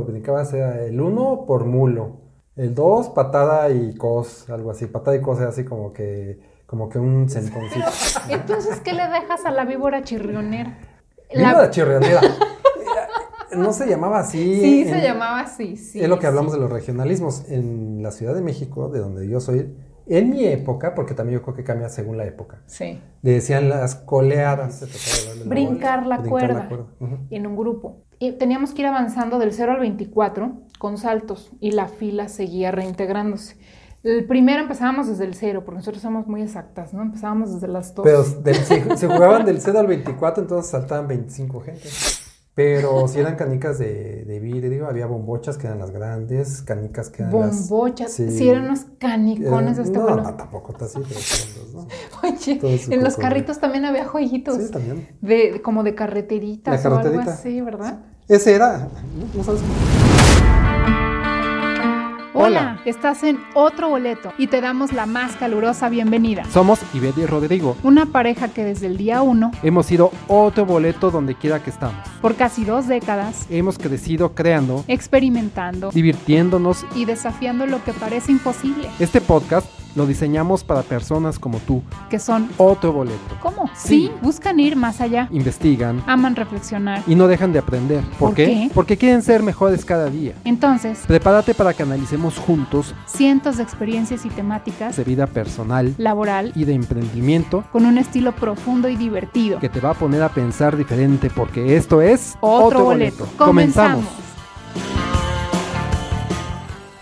Brincabas era el 1 por mulo. El 2, patada y cos, algo así. Patada y cos era así como que, como que un sentoncito. Entonces, ¿qué le dejas a la víbora chirrionera? Víbora chirrionera. no se llamaba así. Sí, se llamaba así, sí. Es lo que hablamos de los regionalismos. En la Ciudad de México, de donde yo soy, en mi época, porque también yo creo que cambia según la época. Sí. Le decían las coleadas. Brincar la cuerda, en un grupo. Y teníamos que ir avanzando del 0 al 24 con saltos y la fila seguía reintegrándose. El primero empezábamos desde el 0, porque nosotros somos muy exactas, ¿no? Empezábamos desde las 2. Pero se, se, jugaban del 0 al 24, entonces saltaban 25 gente. Pero si eran canicas de, de vidrio, había bombochas que eran las grandes, canicas que eran bombochas, las... sí. eran unos canicones de este no, No, tampoco está así, pero dos, ¿no? Oye, en los carritos también había jueguitos. Sí, también. De, como de carreteritas o algo así, ¿verdad? Ese era, ¿no sabes? Hola, estás en otro boleto y te damos la más calurosa bienvenida. Somos Ivette y Rodrigo, una pareja que desde el día uno hemos sido otro boleto donde quiera que estamos. Por casi dos décadas hemos crecido creando, experimentando, divirtiéndonos y desafiando lo que parece imposible. Este podcast lo diseñamos para personas como tú, que son otro boleto. ¿Cómo? Sí, buscan ir más allá. Investigan, aman reflexionar y no dejan de aprender. ¿Por, qué? Porque quieren ser mejores cada día. Entonces, prepárate para que analicemos juntos cientos de experiencias y temáticas de vida personal, laboral y de emprendimiento con un estilo profundo y divertido que te va a poner a pensar diferente porque esto es otro, boleto. Comenzamos.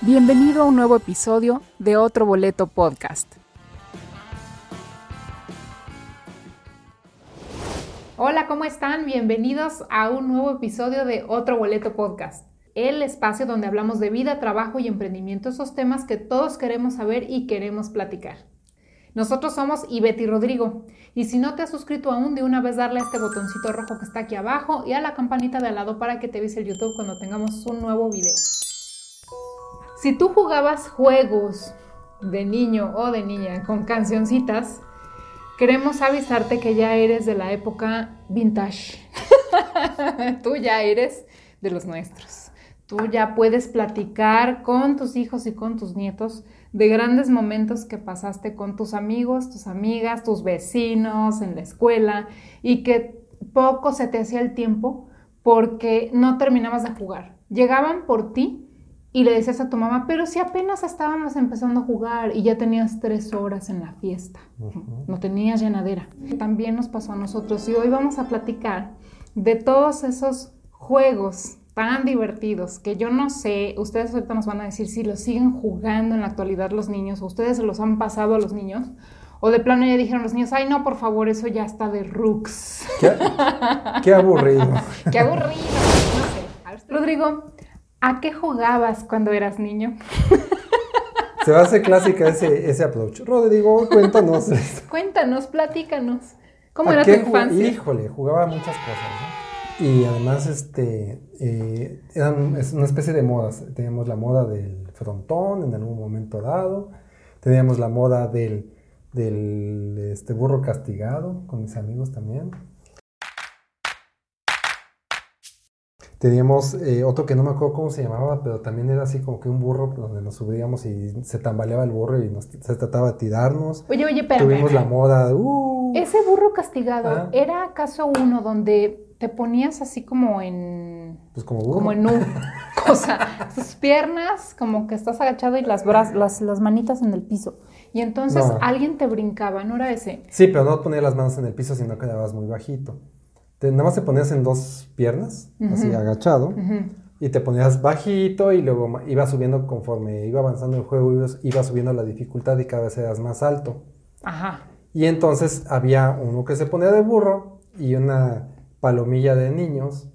Bienvenido a un nuevo episodio de Otro Boleto Podcast. Hola, ¿cómo están? Bienvenidos a un nuevo episodio de Otro Boleto Podcast, el espacio donde hablamos de vida, trabajo y emprendimiento, esos temas que todos queremos saber y queremos platicar. Nosotros somos Ivette y Rodrigo. Y si no te has suscrito aún, de una vez darle a este botoncito rojo que está aquí abajo y a la campanita de al lado para que te avise el YouTube cuando tengamos un nuevo video. Si tú jugabas juegos de niño o de niña con cancioncitas, queremos avisarte que ya eres de la época vintage. tú ya eres de los nuestros. Tú ya puedes platicar con tus hijos y con tus nietos de grandes momentos que pasaste con tus amigos, tus amigas, tus vecinos en la escuela y que poco se te hacía el tiempo porque no terminabas de jugar. Llegaban por ti y le decías a tu mamá, pero si apenas estábamos empezando a jugar y ya tenías tres horas en la fiesta, no tenías llenadera. También nos pasó a nosotros y hoy vamos a platicar de todos esos juegos tan divertidos que yo no sé, ustedes ahorita nos van a decir si los siguen jugando en la actualidad los niños o ustedes se los han pasado a los niños. O de plano ya dijeron los niños, ay no, por favor, eso ya está de rooks. Qué, qué aburrido. qué aburrido. No sé. Rodrigo, ¿A qué jugabas cuando eras niño? Se va a hacer clásica ese, ese approach. Rodrigo, cuéntanos. cuéntanos, platícanos. ¿Cómo era tu infancia? Híjole, jugaba muchas cosas, ¿no? Y además, este, eh, eran, es una especie de modas. Teníamos la moda del frontón en algún momento dado. Teníamos la moda del, del este, burro castigado con mis amigos también. Teníamos eh, otro que no me acuerdo cómo se llamaba, pero también era así como que un burro donde nos subíamos y se tambaleaba el burro y nos, se trataba de tirarnos. Oye, oye, pero. Tuvimos la moda uh. Ese burro castigado, ah. ¿era acaso uno donde te ponías así como en. Pues como burro. Como en un. o sea, tus piernas, como que estás agachado y las, las, las manitas en el piso. Y entonces alguien te brincaba, ¿no era ese? Sí, pero no ponías las manos en el piso, sino quedabas muy bajito nada más te ponías en dos piernas, así agachado, y te ponías bajito y luego iba subiendo conforme iba avanzando el juego, iba, subiendo la dificultad y cada vez eras más alto. Ajá. Y entonces había uno que se ponía de burro y una palomilla de niños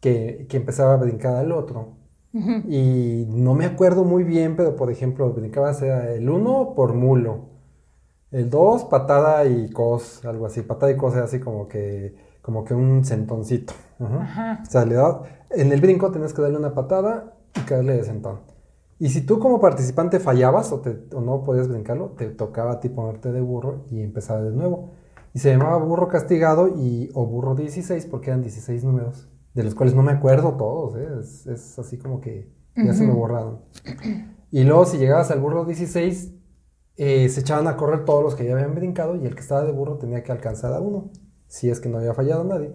que, empezaba a brincar al otro. Y no me acuerdo muy bien, pero por ejemplo, brincaba el uno por mulo, el dos patada y cos, algo así. Patada y cos era así como que como que un sentoncito. O sea, le da, en el brinco tenías que darle una patada y caerle de sentón. Y si tú como participante fallabas o, te, o no podías brincarlo, te tocaba a ti ponerte de burro y empezar de nuevo. Y se llamaba burro castigado y, o burro 16 porque eran 16 números de los cuales no me acuerdo todos, ¿eh? es, es, así como que ya se me borraron. Y luego si llegabas al burro 16, eh, se echaban a correr todos los que ya habían brincado y el que estaba de burro tenía que alcanzar a uno, si es que no había fallado nadie.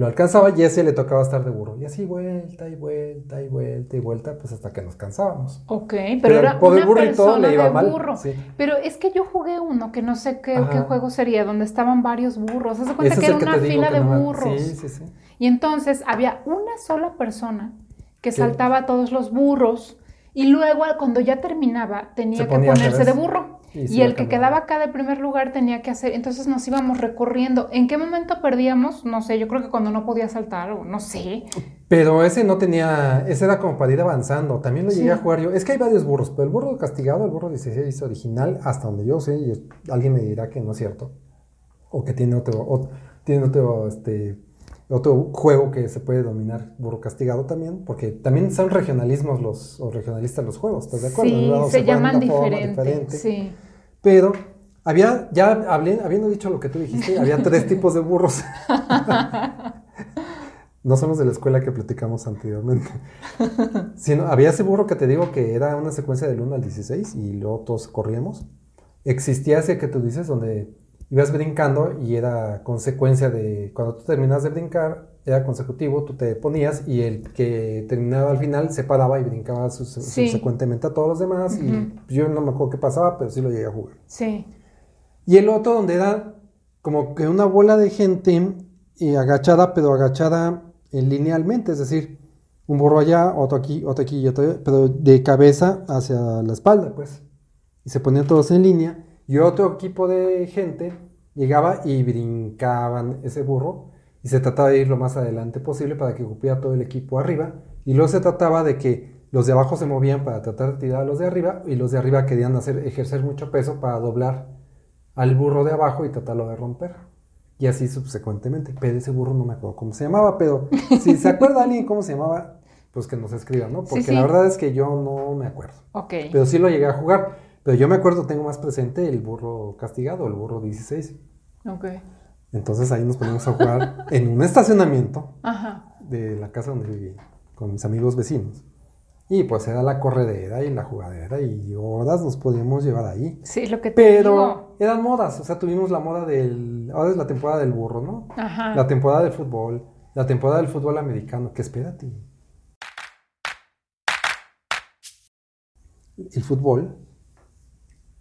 Lo alcanzaba y ese le tocaba estar de burro. Y así vuelta y vuelta y vuelta y vuelta, pues hasta que nos cansábamos. Ok, pero, era una persona de burro. Pero es que yo jugué uno que no sé qué, qué juego sería, donde estaban varios burros. Haz cuenta que era una fila de burros. Sí, sí, sí. Y entonces había una sola persona que saltaba a todos los burros y luego cuando ya terminaba tenía que ponerse de burro. Y, el que quedaba acá de primer lugar tenía que hacer, entonces nos íbamos recorriendo. ¿En qué momento perdíamos? No sé, yo creo que cuando no podía saltar o no sé. Pero ese no tenía, ese era como para ir avanzando. También lo llegué a jugar yo. Es que hay varios burros, pero el burro castigado, el burro 16 original, hasta donde yo sé, y alguien me dirá que no es cierto. O que tiene otro, tiene otro, este, otro juego que se puede dominar burro castigado también, porque también son regionalismos los, o regionalistas los juegos, ¿estás de acuerdo? Sí, se, llaman diferente, sí. Pero había, ya habiendo dicho lo que tú dijiste, había tres tipos de burros. no somos de la escuela que platicamos anteriormente. Sino, había ese burro que te digo que era una secuencia del 1 al 16 y luego todos corríamos. Existía ese que tú dices donde ibas brincando y era consecuencia de, cuando tú terminas de brincar, era consecutivo, tú te ponías y el que terminaba al final se paraba y brincaba subsecuentemente a todos los demás y yo no me acuerdo qué pasaba, pero sí lo llegué a jugar. Sí. Y el otro donde era como que una bola de gente y agachada, pero agachada linealmente, es decir, un burro allá, otro aquí, otro aquí y otro pero de cabeza hacia la espalda, pues. Y se ponían todos en línea y otro equipo de gente llegaba y brincaban ese burro y se trataba de ir lo más adelante posible para que ocupara todo el equipo arriba. Y luego se trataba de que los de abajo se movían para tratar de tirar a los de arriba y los de arriba querían hacer, ejercer mucho peso para doblar al burro de abajo y tratarlo de romper. Y así subsecuentemente. Pero ese burro no me acuerdo cómo se llamaba, pero si se acuerda alguien cómo se llamaba, pues que nos escriba, ¿no? Porque la verdad es que yo no me acuerdo. Ok. Pero sí lo llegué a jugar. Pero yo me acuerdo, tengo más presente el burro castigado, el burro 16. Ok. Entonces ahí nos ponemos a jugar en un estacionamiento de la casa donde viví, con mis amigos vecinos. Y pues era la corredera y la jugadera y horas nos podíamos llevar ahí. Sí, lo que te Pero eran modas, o sea, tuvimos la moda del... Ahora es la temporada del burro, ¿no? Ajá. La temporada del fútbol, la temporada del fútbol americano, que espérate. El fútbol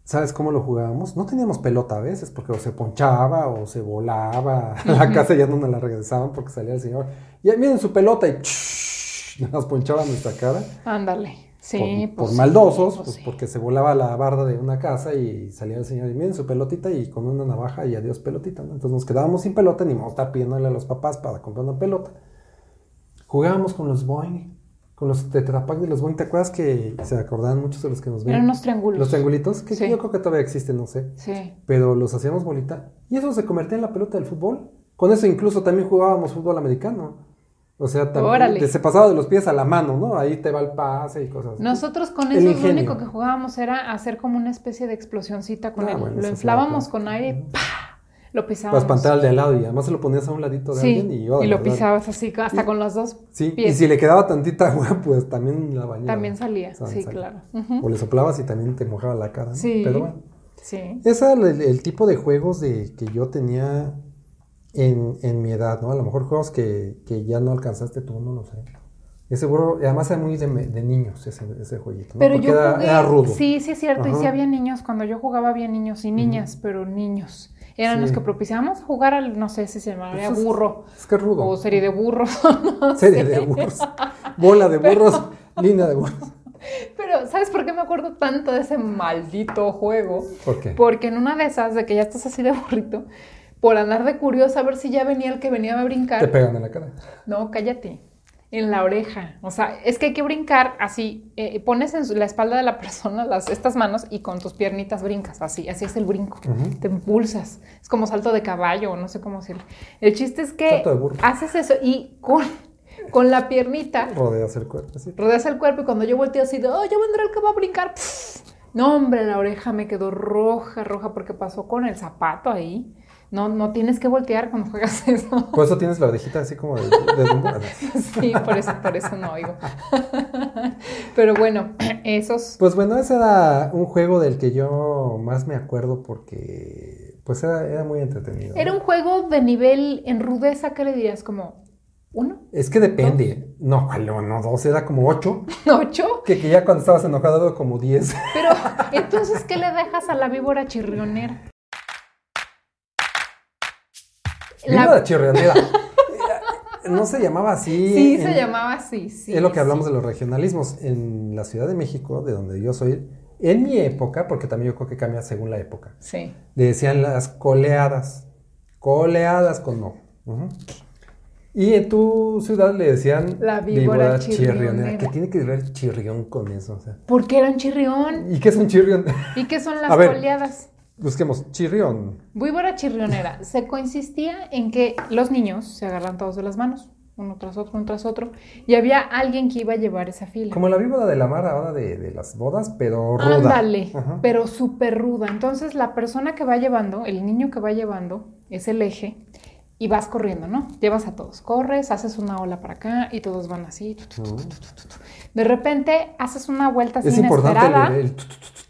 ¿Sabes cómo lo jugábamos? No teníamos pelota a veces porque o se ponchaba o se volaba a la casa y ya no nos la regresaban porque salía el señor. Y miren su pelota y nos ponchaba nuestra cara. Ándale. Sí, por, pues maldosos, pues, pues porque se volaba la barda de una casa y salía el señor y miren su pelotita y con una navaja y adiós pelotita. Entonces nos quedábamos sin pelota ni vamos a estar pidiéndole a los papás para comprar una pelota. Jugábamos con los Boeing con los tetrapack de los Boeing, ¿te acuerdas que se acordaban muchos de los que nos ven? Eran unos triángulos. Los triangulitos, que yo creo que todavía existen, no sé. Sí. Pero los hacíamos bolita. Y eso se convertía en la pelota del fútbol. Con eso incluso también jugábamos fútbol americano. O sea, también se pasaba de los pies a la mano, ¿no? Ahí te va el pase y cosas. Nosotros con eso lo único que jugábamos era hacer como una especie de explosioncita con ah, él. lo inflábamos con aire y ¡pah! Lo pisabas. Las al de al lado y además se lo ponías a un ladito de alguien y Y lo pisabas así, hasta con los dos sí, Y si le quedaba tantita agua, pues también la bañaba. También salía, sí, claro. O le soplabas y también te mojaba la cara. Sí. Pero bueno. Sí. Ese era el, tipo de juegos de, que yo tenía en, en, mi edad, ¿no? A lo mejor juegos que, que ya no alcanzaste tú, no lo sé. Ese juego, además era muy de, de niños ese, ese jueguito. Pero yo era, rudo. Sí, sí es cierto. Y sí había niños. Cuando yo jugaba había niños y niñas, pero niños eran los que propiciábamos jugar al, no sé si se llamaría pues burro. Es que rudo. O serie de burros. serie de burros. Bola de burros, línea de burros. Pero, ¿sabes por qué me acuerdo tanto de ese maldito juego? ¿Por qué? Porque en una de esas, de que ya estás así de burrito, por andar de curioso a ver si ya venía el que venía a brincar. Te pegan en la cara. No, cállate en la oreja. O sea, es que hay que brincar así. Eh, pones en la espalda de la persona las, estas manos y con tus piernitas brincas, así. Así es el brinco. Te impulsas. Es como salto de caballo, no sé cómo decirlo. El chiste es que haces eso y con, con la piernita. Rodeas el cuerpo, sí. Rodeas el cuerpo y cuando yo volteo así de, oh, ya vendrá el que va a brincar. no, hombre, la oreja me quedó roja, roja porque pasó con el zapato ahí No, no tienes que voltear cuando juegas eso. Por eso tienes la orejita así como de, de Dumbo. Sí, por eso, por eso no oigo. Pero bueno, esos. Pues bueno, ese era un juego del que yo más me acuerdo porque pues era, era muy entretenido. Era un juego de nivel en rudeza, ¿qué le dirías? Como uno, Es que depende. No, ¿cuál no, no, dos, era como ocho. ocho. Que, que ya cuando estabas enojado era como diez. Pero entonces, ¿qué le dejas a la víbora chirrionera? La- Viva la chirrionera. No se llamaba así. Sí, en- se llamaba así, sí. es lo que hablamos sí. de los regionalismos. En la Ciudad de México, de donde yo soy, en mi época, porque también yo creo que cambia según la época, Sí. le decían las coleadas. Coleadas con no. Y en tu ciudad le decían La víbora chirrionera. ¿Qué tiene que ver chirrión con eso? O sea, ¿Por qué era un chirrión? ¿Y qué es un chirrión? ¿Y qué son las ver. coleadas? Busquemos chirrión. Víbora chirrionera. Se consistía en que los niños se agarran todos de las manos, uno tras otro, uno tras otro, y había alguien que iba a llevar esa fila. Como la víbora de la mar ahora de, de las bodas, pero ruda. Ándale, Ajá. pero súper ruda. Entonces la persona que va llevando, el niño que va llevando, es el eje y vas corriendo, ¿no? Llevas a todos, corres, haces una ola para acá y todos van así. tu, tu, tu. De repente haces una vuelta Es importante el,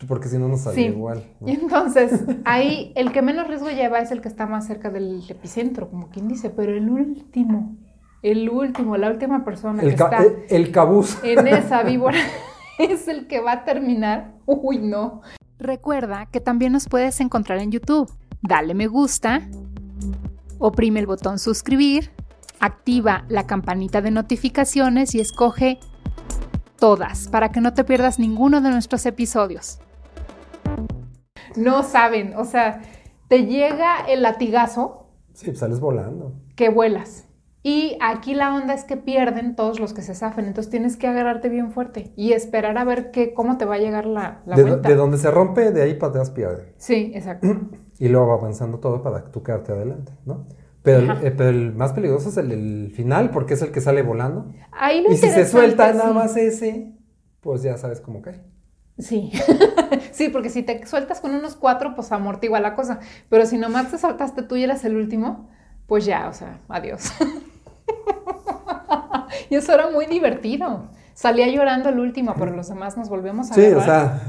porque si no nos sale Sí. igual. ¿no? Y entonces ahí el que menos riesgo lleva es el que está más cerca del epicentro, como quien dice, pero el último, el último, la última persona El, que está el, el cabuz. en esa víbora es el que va a terminar. Uy, no. Recuerda que también nos puedes encontrar en YouTube. Dale me gusta, oprime el botón suscribir, activa la campanita de notificaciones y escoge todas para que no te pierdas ninguno de nuestros episodios. No saben, o sea, te llega el latigazo Sí, sales volando. que vuelas. Y aquí la onda es que pierden todos los que se zafen, entonces tienes que agarrarte bien fuerte y esperar a ver que, cómo te va a llegar la, la De, vuelta. de donde se rompe, de ahí para atrás pierde. Sí, exacto. Y luego va avanzando todo para tú quedarte adelante, ¿no? Pero, el, eh, pero el más peligroso es el, el final, porque es el que sale volando. Ahí lo Y si se suelta nada más ese, pues ya sabes cómo cae. Sí. sí, porque si te sueltas con unos cuatro, pues amortigua la cosa. Pero si nomás te saltaste tú y eras el último, pues ya, o sea, adiós. y eso era muy divertido. Salía llorando el último, pero los demás nos volvemos a Sí, o sea,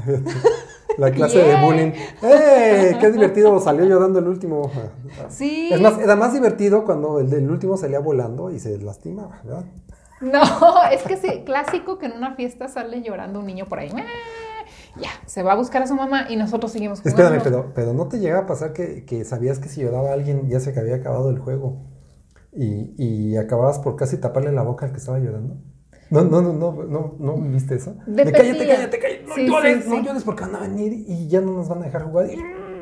la clase de bullying. ¡Eh! ¡Qué divertido! Salió llorando el último. Sí. Es más, era más divertido cuando el del último salía volando y se lastimaba, ¿verdad? No, es que sí, clásico que en una fiesta sale llorando un niño por ahí. ¡Ah! Ya, se va a buscar a su mamá y nosotros seguimos jugando. Espérame, pero, pero ¿no te llega a pasar que, que sabías que si lloraba alguien ya se que había acabado el juego? Y, y acababas por casi taparle la boca al que estaba llorando. No, no, no, no, no, no viste eso. De Dependía. cállate, cállate, cállate, no Sí, llores, sí, no llores porque van a venir y ya no nos van a dejar jugar. Y,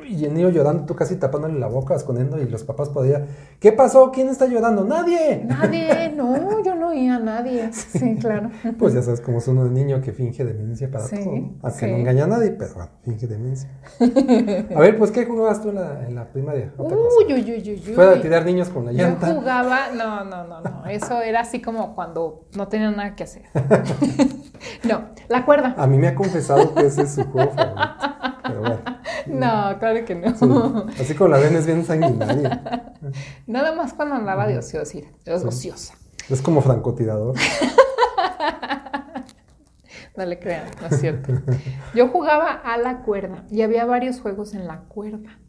y el niño llorando, tú casi tapándole la boca, escondiendo, y los papás podían, ¿qué pasó? ¿Quién está llorando? ¡Nadie! Nadie, no, yo no oía a nadie. Sí, claro. Pues ya sabes cómo es uno de niño que finge demencia para Sí, todo. ¿no? Aunque sí. no engaña a nadie, pero bueno, finge demencia. A ver, pues, ¿qué jugabas tú en la, en la primaria? Uy, uy, uy, uy, uy. Fuera de tirar niños con la Yo llanta. jugaba, no, no, no, no, eso era así como cuando no tenía nada que hacer. no, la cuerda. A mí me ha confesado que ese es su juego favorito. Pero bueno. No, claro que no. sí. Así como la ven es bien sanguinaria. Nada más cuando andaba de ociosa, de ociosa. Es como francotirador. No le crean, no es cierto. Yo jugaba a la cuerda y había varios juegos en la cuerda.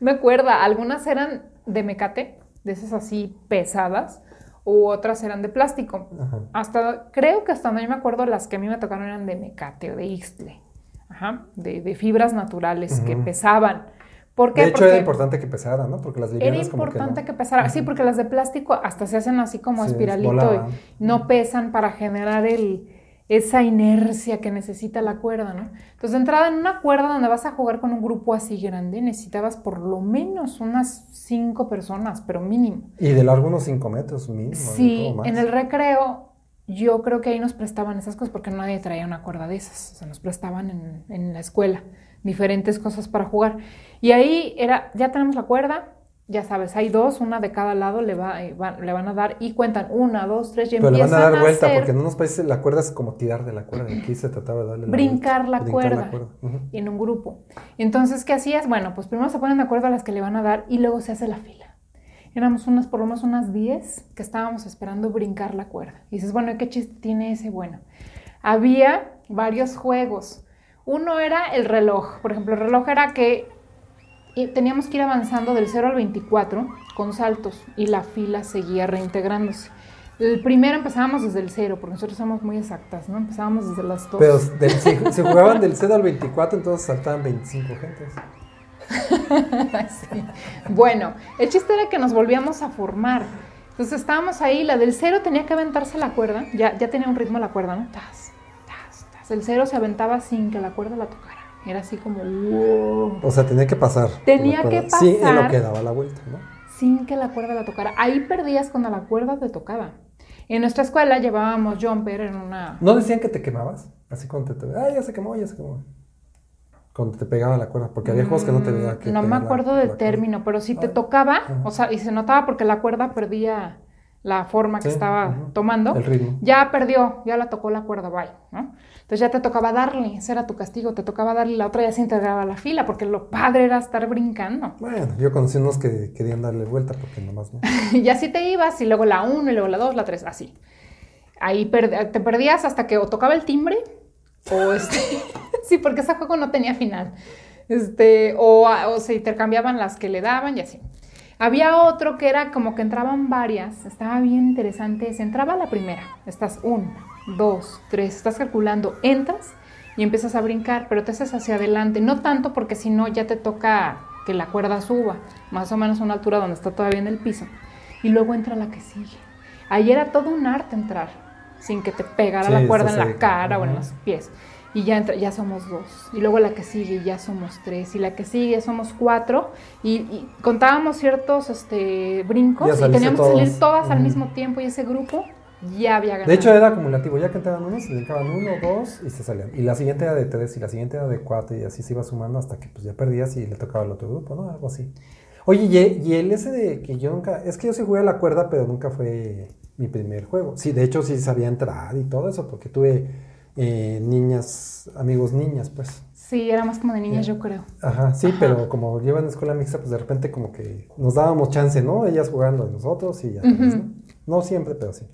Me acuerda, algunas eran de mecate, de esas así pesadas, u otras eran de plástico. Ajá. Hasta, creo que hasta donde yo me acuerdo, las que a mí me tocaron eran de mecate o de ixtle. Ajá, de, de fibras naturales que pesaban. ¿Por qué? De hecho, Porque era importante que pesara, ¿no? Porque las era livianas como importante que, que, no. pesara. Sí, porque las de plástico hasta se hacen así como Sí, espiralito y no pesan para generar el, esa inercia que necesita la cuerda, ¿no? Entonces, de entrada, en una cuerda donde vas a jugar con un grupo así grande, necesitabas por lo menos unas cinco personas, pero mínimo. Y de largo unos 5 metros mínimo. Sí, más. en el recreo yo creo que ahí nos prestaban esas cosas porque nadie traía una cuerda de esas. O sea, nos prestaban en, en la escuela diferentes cosas para jugar. Y ahí era, ya tenemos la cuerda, ya sabes, hay dos, una de cada lado le, va, eh, va- le van a dar y cuentan una, dos, tres y Pero le van empiezan a dar vuelta hacer porque en unos países la cuerda es como tirar de la cuerda. Aquí se trataba de darle la brincar la vuelta. Brincar cuerda Ujú. en un grupo. Entonces, ¿qué hacías? Bueno, pues primero se ponen de acuerdo a las que le van a dar y luego se hace la fila. Éramos unas, por lo menos unas 10 que estábamos esperando brincar la cuerda. Y dices, bueno, ¿qué chiste tiene ese? Bueno, había varios juegos. Uno era el reloj. Por ejemplo, el reloj era que y teníamos que ir avanzando del 0 al 24 con saltos y la fila seguía reintegrándose. El primero empezábamos desde el 0, porque nosotros somos muy exactas, ¿no? Empezábamos desde las 2. Pero del- si, si jugaban del 0 al 24, entonces saltaban 25 gentes. Sí. Bueno, el chiste era que nos volvíamos a formar. Entonces estábamos ahí, la del cero tenía que aventarse la cuerda, ya, ya tenía un ritmo la cuerda, ¿no? Tas, tas, tas. El cero se aventaba sin que la cuerda la tocara. Era así como, wow, O sea, tenía que pasar. Tenía que cuerda. Sí, en lo pasar. que daba la vuelta, ¿no? sin que la cuerda la tocara. Ahí perdías cuando la cuerda te tocaba. En nuestra escuela llevábamos jumper en una... ¿No decían que te quemabas? Así cuando te... Ah, ya se quemó, ya se quemó. Cuando te pegaba la cuerda, porque había juegos que no te veía que Mm, No me acuerdo del término, pero si te tocaba, o sea, y se notaba porque la cuerda perdía la forma que Sí, estaba ajá. tomando. El ritmo. Ya perdió, ya la tocó la cuerda, bye, ¿no? Entonces ya te tocaba darle, ese era tu castigo, te tocaba darle, la otra ya se integraba a la fila, porque lo padre era estar brincando. Bueno, yo conocí unos que querían darle vuelta porque nomás no. y así te ibas, y luego la 1, y luego la 2, la 3, así. Ahí per- te perdías hasta que o tocaba el timbre, o este... sí, porque ese juego no tenía final. Este, o, o se intercambiaban las que le daban y así. Había otro que era como que entraban varias, estaba bien interesante. Se entraba la primera, estás uno, dos, tres, estás calculando, entras y empiezas a brincar, pero te haces hacia adelante. No tanto porque si no ya te toca que la cuerda suba, más o menos a una altura donde está todavía en el piso. Y luego entra la que sigue. Ahí era todo un arte entrar, sin que te pegara Sí, la cuerda en la cara o en los pies. Y ya, entra- ya somos dos. Y luego la que sigue ya somos tres. Y la que sigue somos cuatro. Y, y contábamos ciertos este, brincos y teníamos que salir todas al mismo tiempo. Y ese grupo ya había ganado. De hecho, era acumulativo. Ya que entraban unos, se brincaban uno, dos y se salían. Y la siguiente era de tres y la siguiente era de cuatro y así se iba sumando hasta que pues ya perdías y le tocaba al otro grupo, ¿no? Algo así. Oye, y, y el ese de que yo nunca... Es que yo sí jugué a la cuerda, pero nunca fue mi primer juego. Sí, de hecho sí sabía entrar y todo eso porque tuve eh, niñas, amigos niñas, pues. Sí, era más como de niñas, Ya. yo creo. Ajá, sí, Ajá. pero como llevan escuela mixta, pues de repente como que nos dábamos chance, ¿no? Ellas jugando y nosotros y ya. Ujú. pues, ¿no? No siempre, pero sí.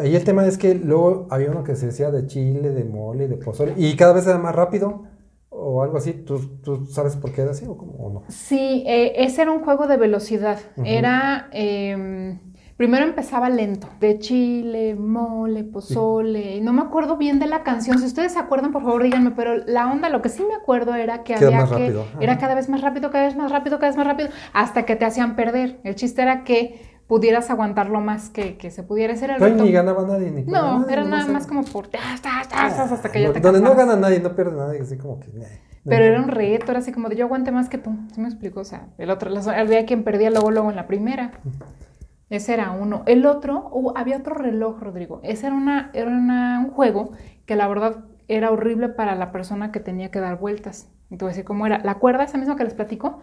Ahí el tema es que luego había uno que se decía de chile, de mole, de pozole, y cada vez era más rápido o algo así. ¿Tú, tú sabes por qué era así o, cómo, o no? Sí, eh, ese era un juego de velocidad. Ujú. Era. eh, primero empezaba lento. De chile, mole, pozole. No me acuerdo bien de la canción. Si ustedes se acuerdan, por favor, díganme. Pero la onda, lo que sí me acuerdo era que Que era había más que. rápido. Era cada vez más rápido, cada vez más rápido, cada vez más rápido. Hasta que te hacían perder. El chiste era que pudieras aguantar lo más que, que se pudiera hacer el No, y reto. ni ganaba nadie, ni No, nadie, era nada más como por. tas, tas, tas, hasta que ya te Donde no gana nadie, no pierde nadie, así como que... Pero era un reto, era así como de yo aguante más que tú. ¿Sí me explico? O sea, el otro, había quien perdía luego, luego en la primera. Ese era uno. El otro, había otro reloj, Rodrigo. Ese era, una, era una- un juego que la verdad era horrible para la persona que tenía que dar vueltas. Decir cómo era. La cuerda, esa misma que les platico,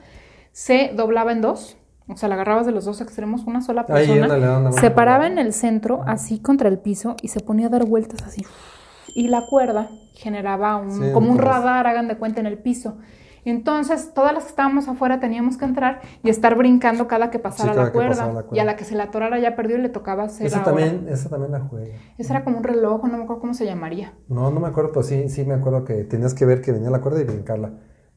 se doblaba en dos. O sea, la agarrabas de los dos extremos, una sola persona. ándale, ándale, se ándale. paraba en el centro, así contra el piso, y se ponía a dar vueltas así. Y la cuerda generaba un, Sí, como un radar, hagan de cuenta, en el piso. Entonces, todas las que estábamos afuera teníamos que entrar y estar brincando cada que pasara, cada la, que cuerda. pasaba la cuerda. Y a la que se la atorara ya perdió y le tocaba hacer Esa también, esa también la jugué. Ese era como un reloj, no me acuerdo cómo se llamaría. No, no me acuerdo, pero sí, sí me acuerdo que tenías que ver que venía la cuerda y brincarla.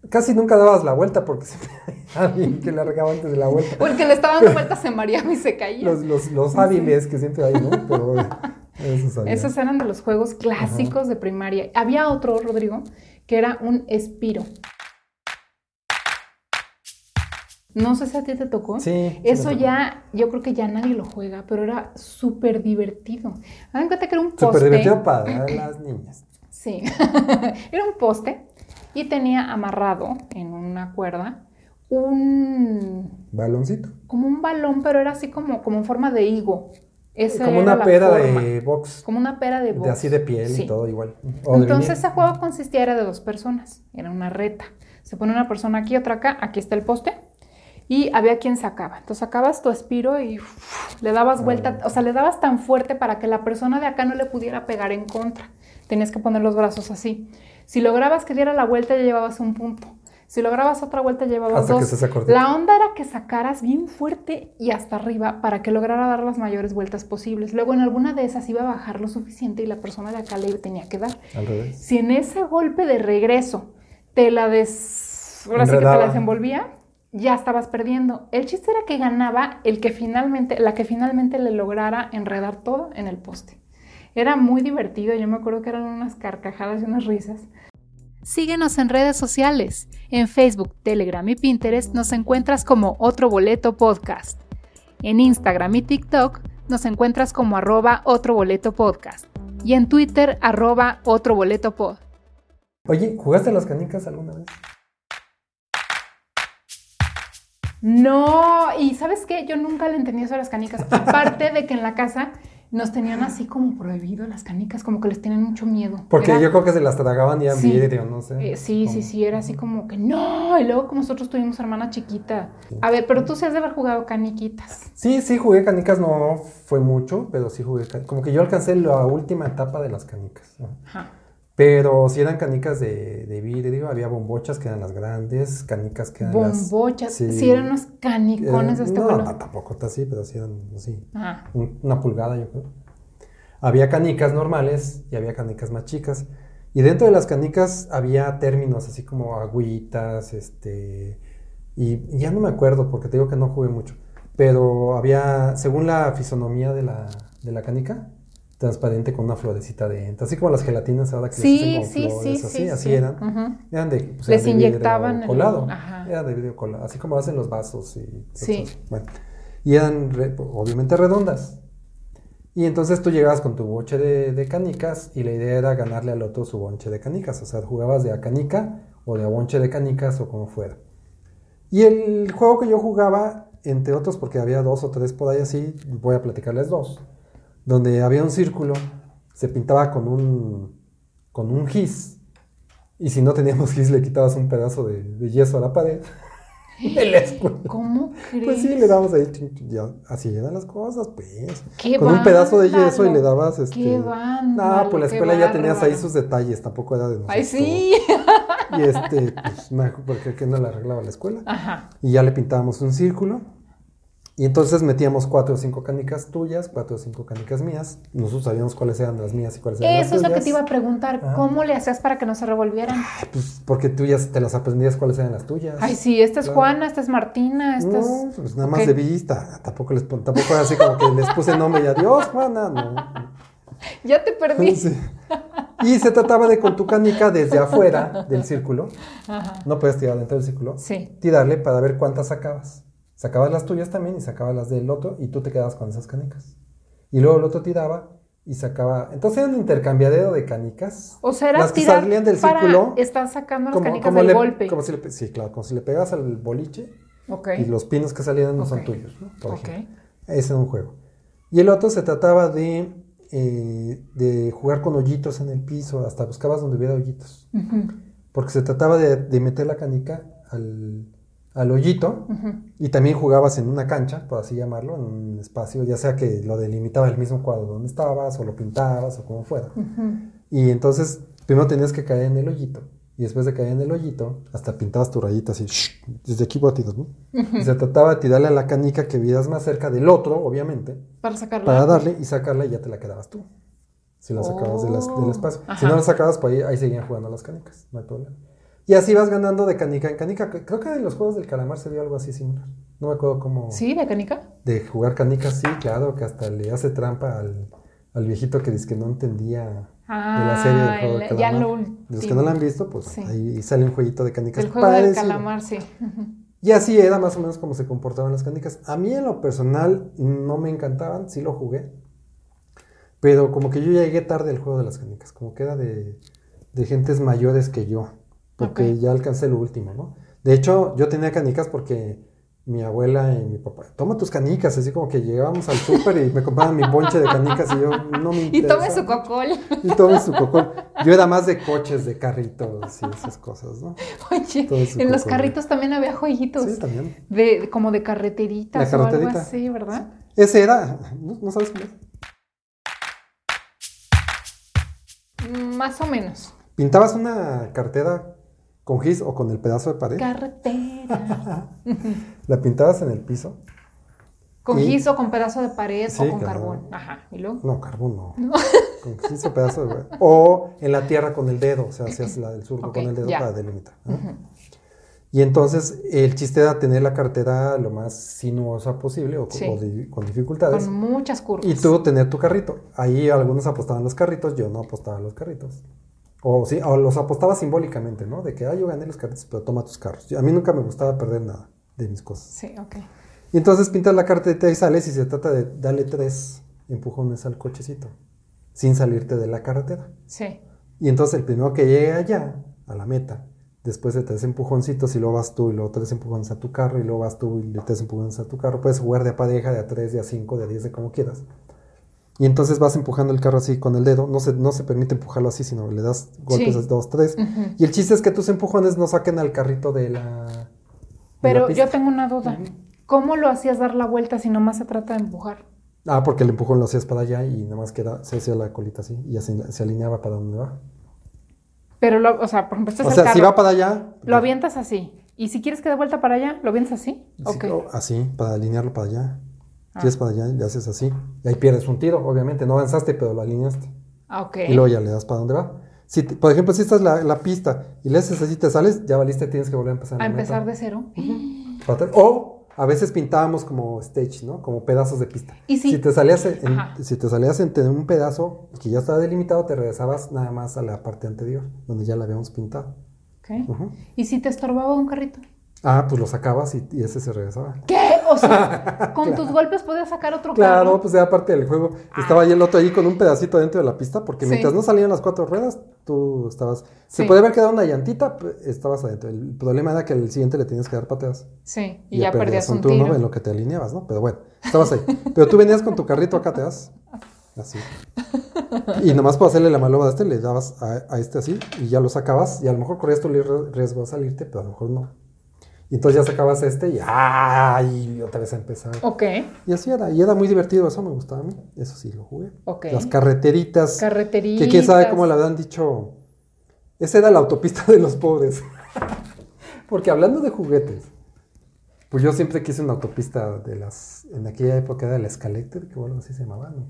Casi nunca dabas la vuelta porque siempre había alguien que largaba antes de la vuelta. Porque le estaba dando vueltas se mareaba y se caía. Los, los, los hábiles que siempre hay, ¿no? Pero eso sabía. Esos eran de los juegos clásicos de primaria. Había otro, Rodrigo, que era un espiro. No sé si a ti te tocó. Sí, Eso tocó. ya, yo creo que ya nadie lo juega, pero era súper divertido. Hagan cuenta que era un poste. Súper divertido para las niñas. Sí. era un poste y tenía amarrado en una cuerda un Baloncito. como un balón, pero era así como, como en forma de higo. Esa Como una pera forma. de box. Como una pera de De box. así de piel Sí. y todo igual. O de Entonces ese juego consistía era de dos personas, era una reta. Se pone una persona aquí, otra acá, aquí está el poste. Y había quien sacaba. Entonces sacabas tu espiro y le dabas vuelta, o sea, le dabas tan fuerte para que la persona de acá no le pudiera pegar en contra. Tenías que poner los brazos así. Si lograbas que diera la vuelta, ya llevabas un punto. Si lograbas otra vuelta, llevabas Hasta dos. que. La onda era que sacaras bien fuerte y hasta arriba para que lograra dar las mayores vueltas posibles. Luego en alguna de esas iba a bajar lo suficiente y la persona de acá le tenía que dar. Al revés. Si en ese golpe de regreso te la des... Ahora sí que te la desenvolvía, ya estabas perdiendo. El chiste era que ganaba el que finalmente, la que finalmente le lograra enredar todo en el poste. Era muy divertido, yo me acuerdo que eran unas carcajadas y unas risas. Síguenos en redes sociales. En Facebook, Telegram y Pinterest nos encuentras como Otro Boleto Podcast. En Instagram y TikTok nos encuentras como arroba Otro Boleto Podcast. Y en Twitter, arroba Otro Boleto Pod. Oye, ¿jugaste las canicas alguna vez? No, y ¿sabes qué? Yo nunca le entendí eso a las canicas. Aparte de que en la casa nos tenían así como prohibido las canicas, como que les tenían mucho miedo. Porque Era- yo creo que se las tragaban ya Sí. vidrio, no sé. Eh, sí, sí, sí, era así como que no. Y luego como nosotros tuvimos hermana chiquita. A ver, pero tú sí has de haber jugado caniquitas. Sí, sí, jugué canicas, no fue mucho, pero sí jugué canicas. Como que yo alcancé la última etapa de las canicas. ¿no? Ajá. Pero si eran canicas de, de vidrio, había bombochas que eran las grandes, canicas que eran las... Bombochas. sí. Sí, eran unos canicones Eh, este no, no, tampoco está así, pero sí eran así. Ajá. un- una pulgada, yo creo. Había canicas normales y había canicas más chicas. Y dentro de las canicas había términos así como agüitas, este. Y ya no me acuerdo porque te digo que no jugué mucho. Pero había, según la fisonomía de la, de la canica, transparente con una florecita dentro. Así como las gelatinas ahora que Sí, les hacen con sí, flores, sí, así, sí, así sí. eran. Ujú. Eran de, pues, Les eran de vidrio inyectaban el- colado. ajá. Era de vidrio colado, así como hacen los vasos y Sí. cosas. Bueno, y eran re- obviamente redondas. Y entonces tú llegabas con tu boche de, de canicas y la idea era ganarle al otro su bonche de canicas. O sea, jugabas de a canica o de a bonche de canicas o como fuera. Y el juego que yo jugaba, entre otros, porque había dos o tres por ahí así, voy a platicarles dos, donde había un círculo, se pintaba con un, con un gis, y si no teníamos gis le quitabas un pedazo de, de yeso a la pared. En la escuela. ¿Cómo crees? Pues sí, le dabas ahí, ya, así eran las cosas, pues. ¡Qué Con un pedazo de yeso y le dabas este. ¡Qué vándalo, No, pues la escuela ya tenías ahí bárbaro! sus detalles, tampoco era de nosotros. ¡Ay, sí! Y este, pues, porque que no le arreglaba la escuela. Ajá. Y ya le pintábamos un círculo. Y entonces metíamos cuatro o cinco canicas tuyas, cuatro o cinco canicas mías. Nosotros sabíamos cuáles eran las mías y cuáles eran Eso las es lo que tuyas. te iba a preguntar. Ah. ¿Cómo le hacías para que no se revolvieran? Pues porque tú ya te las aprendías cuáles eran las tuyas. Ay, sí, esta es Claro. Juana, esta es Martina, esta No, es... pues nada más de vista. Tampoco les tampoco era así como que les puse nombre y adiós, Juana. No. Ya te perdí. Sí. Y se trataba de con tu canica desde afuera del círculo. Ajá. No puedes tirar dentro del círculo. Sí. tirarle para ver cuántas sacabas. Sacabas las tuyas también y sacabas las del otro y tú te quedabas con esas canicas. Y luego el otro tiraba y sacaba. Entonces era un intercambiadero de canicas. O sea, era Las que tirar salían del para círculo, estar sacando las Como, canicas como del le, golpe. como si le, sí, claro, como si le pegas al boliche Ok. y los pinos que salían no son tuyos, ¿no? Por Ok. ejemplo. Ese era un juego. Y el otro se trataba de, eh, de jugar con hoyitos en el piso, hasta buscabas donde hubiera hoyitos. Porque se trataba de, de meter la canica al, al hoyito y también jugabas en una cancha, por así llamarlo, en un espacio, ya sea que lo delimitaba el mismo cuadro donde estabas, o lo pintabas, o como fuera. Y entonces, primero tenías que caer en el hoyito, y después de caer en el hoyito, hasta pintabas tu rayita así, shh, desde aquí voy a tirar, ¿no? Y se trataba de tirarle a la canica que vieras más cerca del otro, obviamente, Para sacarla. para darle y sacarla y ya te la quedabas tú. Si la sacabas de las- Oh, del espacio. Si no la sacabas, pues ahí, ahí seguían jugando las canicas, no hay problema. Y así vas ganando de canica en canica. Creo que en los juegos del calamar se vio algo así similar. No me acuerdo cómo. ¿Sí? ¿De canica? De jugar canicas, sí, claro, que hasta le hace trampa al, al viejito que dice que no entendía de la serie del juego el- del Ah, ya calamar. lo Los que no la han visto, pues Sí. ahí sale un jueguito de canicas. El juego del calamar, sí. Y así era más o menos como se comportaban las canicas. A mí en lo personal no me encantaban, sí lo jugué. Pero como que yo llegué tarde al juego de las canicas, como que era de, de gentes mayores que yo, porque ya alcancé lo último, ¿no? De hecho, yo tenía canicas porque mi abuela y mi papá, toma tus canicas, así como que llegábamos al súper y me compraban mi bonche de canicas y yo no me Y tome su cocol. Y tome su cocol. Yo era más de coches, de carritos y esas cosas, ¿no? Oye, en los carritos también había jueguitos. Sí, también. De, como de carreteritas La o algo así, ¿verdad? Ese era, ¿no, sabes cómo es? Más o menos. Pintabas una cartera ¿Con gis o con el pedazo de pared? Carretera. ¿La pintabas en el piso? ¿Con gis o con pedazo de pared o con carbón? Ajá. ¿Y luego? No, carbón no. Con gis o pedazo de pared. O en la tierra con el dedo, o sea, hacías la del surco con el dedo para delimitar. Y entonces el chiste era tener la cartera lo más sinuosa posible o, con dificultades. Con muchas curvas. Y tú tener tu carrito. Ahí algunos apostaban los carritos, yo no apostaba los carritos. O, sí, o los apostaba simbólicamente, ¿no? De que, ah, yo gané los carritos, pero toma tus carros. a mí nunca me gustaba perder nada de mis cosas. Sí, ok. Y entonces pintas la carteta y sales y se trata de darle tres empujones al cochecito, sin salirte de la carretera. Sí. Y entonces el primero que llegue allá, a la meta, después de tres empujoncitos y luego vas tú y luego tres empujones a tu carro y luego vas tú y tres empujones a tu carro, puedes jugar de a pareja, de a tres, de a cinco, de a diez, de como quieras. Y entonces vas empujando el carro así con el dedo. No se, no se permite empujarlo así, sino le das golpes a dos, tres. Y el chiste es que tus empujones no saquen al carrito de la. Pero yo tengo una duda. ¿Cómo lo hacías dar la vuelta si nomás se trata de empujar? Ah, porque el empujón lo hacías para allá y nada más queda, se hacía la colita así y ya se, alineaba para donde va. Pero, lo, o sea, por ejemplo, este O sea, si va para allá. Lo avientas así. Y si quieres que dé vuelta para allá, ¿lo avientas así? Sí, así, para alinearlo para allá. Si es para allá, le haces así. Y ahí pierdes un tiro, obviamente. No avanzaste, pero lo alineaste. Ah, ok. Y luego ya le das para dónde va. Si, por ejemplo, si estás la, la pista y le haces así, te sales, ya valiste, tienes que volver a empezar. A empezar de cero. O a veces pintábamos como stage, ¿no? Como pedazos de pista. ¿Y si, te salías en, si te salías en un pedazo que ya estaba delimitado, te regresabas nada más a la parte anterior, donde ya la habíamos pintado. Okay. ¿Y si te estorbaba un carrito? Ah, pues lo sacabas y, ese se regresaba. ¿Qué? O sea, con tus golpes podías sacar otro Claro, pues era parte del juego. Estaba ahí el otro ahí con un pedacito dentro de la pista, porque mientras no salían las cuatro ruedas, tú estabas. Se puede haber quedado una llantita, pues, estabas adentro. El problema era que el siguiente le tenías que dar pateas. Sí, y, ya, perdías un turno en lo que te alineabas, ¿no? Pero bueno, estabas ahí. Pero tú venías con tu carrito acá, te das. Así. Y nomás para hacerle la malova de este, le dabas a, a, este así y ya lo sacabas. Y a lo mejor corrías tu riesgo de salirte, pero a lo mejor no. Y entonces ya sacabas este y ¡ay! otra vez a empezar. Ok. Y así era. Y era muy divertido, eso me gustaba a mí. Eso sí lo jugué. Ok. Las carreteritas. Carreteritas. Que quién sabe cómo la han dicho. Esa era la autopista de los pobres. Porque hablando de juguetes, pues yo siempre quise una autopista de las. En aquella época era la Escalecter, que bueno, así se llamaba, ¿no?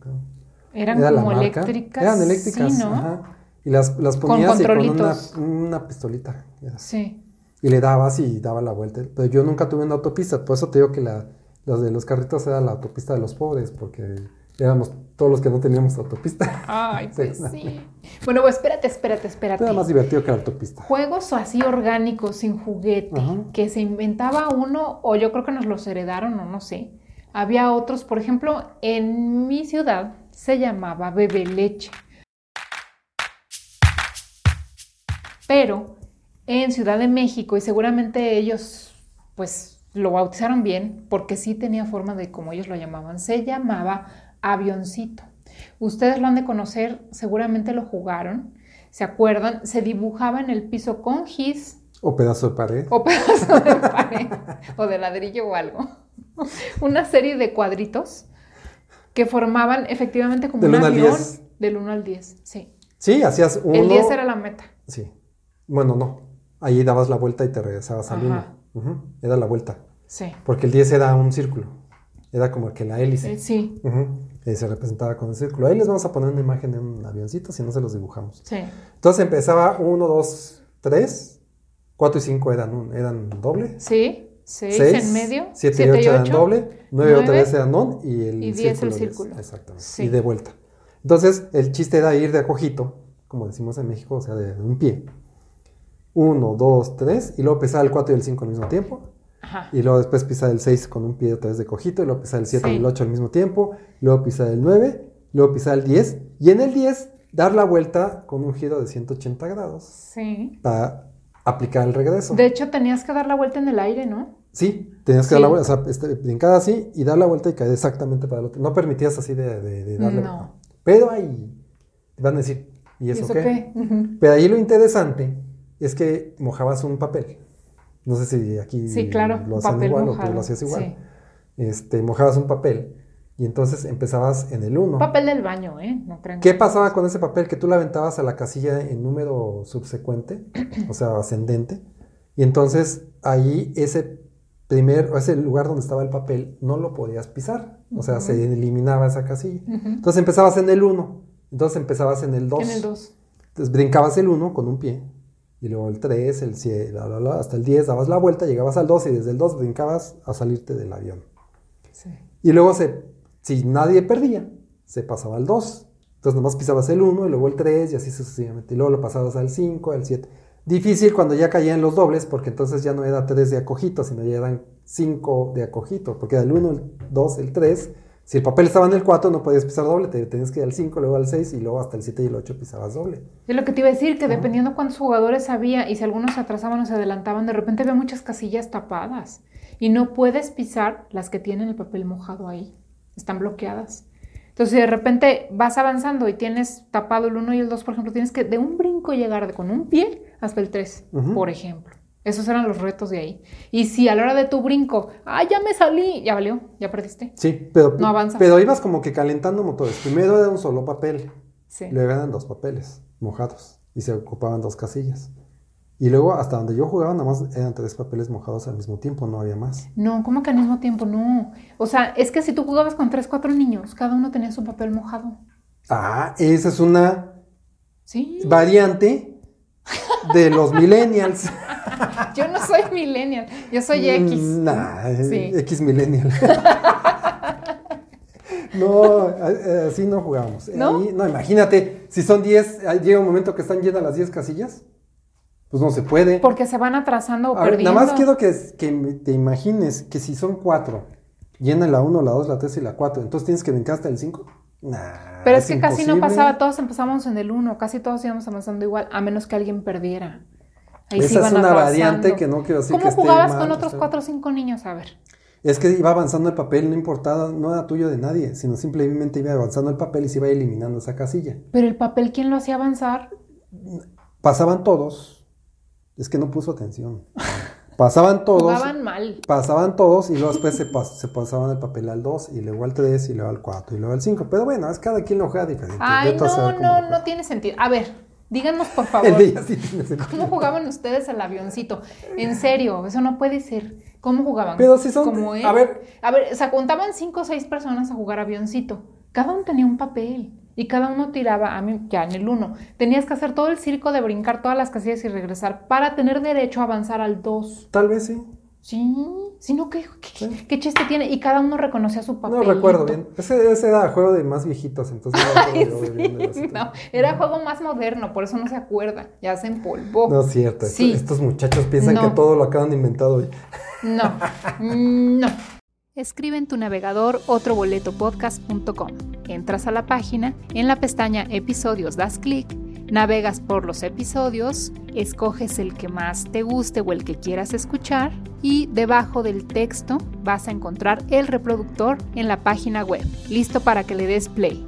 Eran como eléctricas. Eran eléctricas. Sí, ¿no? Ajá. Y las, las ponías con, con una, una pistolita. Sí y le dabas y daba la vuelta. Pero yo nunca tuve una autopista, por eso te digo que la, las de los carritos era la autopista de los pobres, porque éramos todos los que no teníamos autopista. Ay, pues sí. Bueno, pues espérate, espérate, espérate. Era más divertido que la autopista. Juegos así orgánicos, sin juguete, que se inventaba uno, o yo creo que nos los heredaron, o no sé. Había otros, por ejemplo, en mi ciudad se llamaba Bebe Leche. Pero en Ciudad de México y seguramente ellos pues lo bautizaron bien porque sí tenía forma de como ellos lo llamaban. Se llamaba avioncito. Ustedes lo han de conocer, seguramente lo jugaron, ¿se acuerdan? Se dibujaba en el piso con gis. O pedazo de pared. O pedazo de pared. o de ladrillo o algo. Una serie de cuadritos que formaban efectivamente como un avión. Del 1 al 10, sí. Sí, hacías uno. El 10 era la meta. Sí. Bueno, no. Ahí dabas la vuelta y te regresabas al 1. Era la vuelta. Sí. Porque el 10 era un círculo. Era como que la hélice. Eh, sí. Y se representaba con el círculo. Ahí les vamos a poner una imagen de un avioncito si no se los dibujamos. Sí. Entonces empezaba 1, 2, 3. 4 y 5 eran, eran doble. Sí. 6 en medio. 7 y 8 eran doble. 9 otra vez eran non. Y el y 10 el círculo. Exactamente. Y de vuelta. Entonces el chiste era ir de acojito, como decimos en México, o sea, de un pie 1, 2, 3, y luego pisar el 4 y el 5 al mismo tiempo. Y luego después pisar el 6 con un pie otra vez de cojito, y luego pisar el 7 y el 8 al mismo tiempo, luego pisar el 9, luego pisar el 10, y en el 10 dar la vuelta con un giro de 180 grados. Sí. Para aplicar el regreso. De hecho, tenías que dar la vuelta en el aire, ¿no? Sí, tenías que dar la vuelta, o sea, este, brincar así y dar la vuelta y caer exactamente para el otro. No permitías así de, de- de darle. No. Pero ahí te van a decir, ¿y eso, ¿Y eso qué? Pero ahí lo interesante es que mojabas un papel. No sé si aquí Sí, claro, lo hacían igual o tú lo hacías igual. Sí. Este, mojabas un papel y entonces empezabas en el 1. Papel del baño, ¿eh? No crean ¿Qué pasaba con ese papel? Que tú la aventabas a la casilla en número subsecuente, o sea, ascendente, y entonces ahí ese primer, o ese lugar donde estaba el papel, no lo podías pisar, o sea, se eliminaba esa casilla. Ujú. Entonces empezabas en el 1, entonces empezabas en el 2. En el 2. Entonces brincabas el 1 con un pie, y luego el 3, el 7, bla, bla, bla, hasta el 10, dabas la vuelta, llegabas al 2 y desde el 2 brincabas a salirte del avión. Sí. Y luego, se, si nadie perdía, se pasaba al 2. Entonces nomás pisabas el 1 y luego el 3 y así sucesivamente. Y luego lo pasabas al 5, al 7. Difícil cuando ya caían los dobles porque entonces ya no era 3 de acojito, sino ya eran 5 de acojito. Porque era el 1, el 2, el 3. Si el papel estaba en el 4 no podías pisar doble, te tenías que ir al 5, luego al 6 y luego hasta el 7 y el 8 pisabas doble. Es lo que te iba a decir, que dependiendo cuántos jugadores había y si algunos se atrasaban o se adelantaban, de repente había muchas casillas tapadas y no puedes pisar las que tienen el papel mojado ahí. Están bloqueadas. Entonces, si de repente vas avanzando y tienes tapado el 1 y el 2, por ejemplo, tienes que de un brinco llegar de con un pie hasta el 3, Ujú. por ejemplo. Esos eran los retos de ahí. Y si a la hora de tu brinco, ¡ah, ya me salí! Ya valió, ya perdiste. Sí, pero, No avanzas. pero ibas como que calentando motores. Primero era un solo papel. Sí. Luego eran dos papeles mojados y se ocupaban dos casillas. Y luego hasta donde yo jugaba nada más eran tres papeles mojados al mismo tiempo, no había más. No, ¿cómo que al mismo tiempo? No. O sea, es que si tú jugabas con tres, cuatro niños, cada uno tenía su papel mojado. Ah, esa es una Sí. variante de los millennials. Yo no soy millennial, yo soy X. Mm, Nah, eh, Sí. X millennial. no, eh, así no jugábamos. ¿No? Ahí- no, imagínate, si son 10, ah, llega un momento que están llenas las 10 casillas, pues no se puede. Porque se van atrasando o A ver, perdiendo. nada más quiero que, te imagines que si son cuatro, llena la 1, la 2, la 3 y la 4, entonces tienes que brincar hasta el 5. Nah, Pero es que casi no pasaba, todos empezamos en el 1, casi todos íbamos avanzando igual, a menos que alguien perdiera. Ahí sí Esa es una variante que no quiero decir ¿Cómo que esté jugabas mal, con otros esté- cuatro o cinco niños? A ver. Es que iba avanzando el papel, no importaba, no era tuyo de nadie, sino simplemente iba avanzando el papel y se iba eliminando esa casilla. Pero el papel, ¿quién lo hacía avanzar? Pasaban todos, es que no puso atención. Pasaban todos, Jugaban mal. pasaban todos y luego después se, pas- se pasaban el papel al 2 y luego al 3 y luego al 4 y luego al 5. Pero bueno, es cada quien lo juega diferente. Ay, no, no, no tiene sentido. A ver, díganos por favor. ¿Cómo jugaban ustedes al avioncito? En serio, eso no puede ser. ¿Cómo jugaban? Pero si son- Como él. a ver. A ver, o sea, juntaban cinco o seis personas a jugar avioncito. Cada uno tenía un papel. Y cada uno tiraba, a mí, ya en el uno. Tenías que hacer todo el circo de brincar todas las casillas y regresar para tener derecho a avanzar al 2. Tal vez sí. Sí, si no, ¿qué, qué, Sí. qué chiste tiene? Y cada uno reconocía su papel. No recuerdo bien. Ese, ese era juego de más viejitos, entonces no Ay, yo bien de sí, no, era juego más moderno, por eso no se acuerda. Ya se empolvó. No es cierto. esto- Sí. Estos muchachos piensan No. que todo lo acaban de inventar hoy. No, no. Escribe en tu navegador otroboletopodcast.com. Entras a la página, en la pestaña Episodios das clic, navegas por los episodios, escoges el que más te guste o el que quieras escuchar y debajo del texto vas a encontrar el reproductor en la página web, listo para que le des play.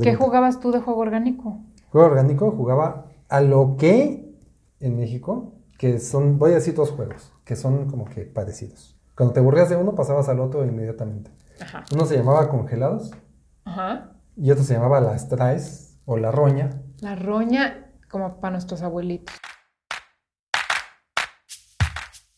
¿Qué jugabas tú de juego orgánico? Juego orgánico jugaba a lo que en México, que son, voy a decir dos juegos, que son como que parecidos. Cuando te aburrías de uno, pasabas al otro inmediatamente. Ajá. Uno se llamaba Congelados Ajá. y otro se llamaba Las Traes o La Roña. La roña, como para nuestros abuelitos.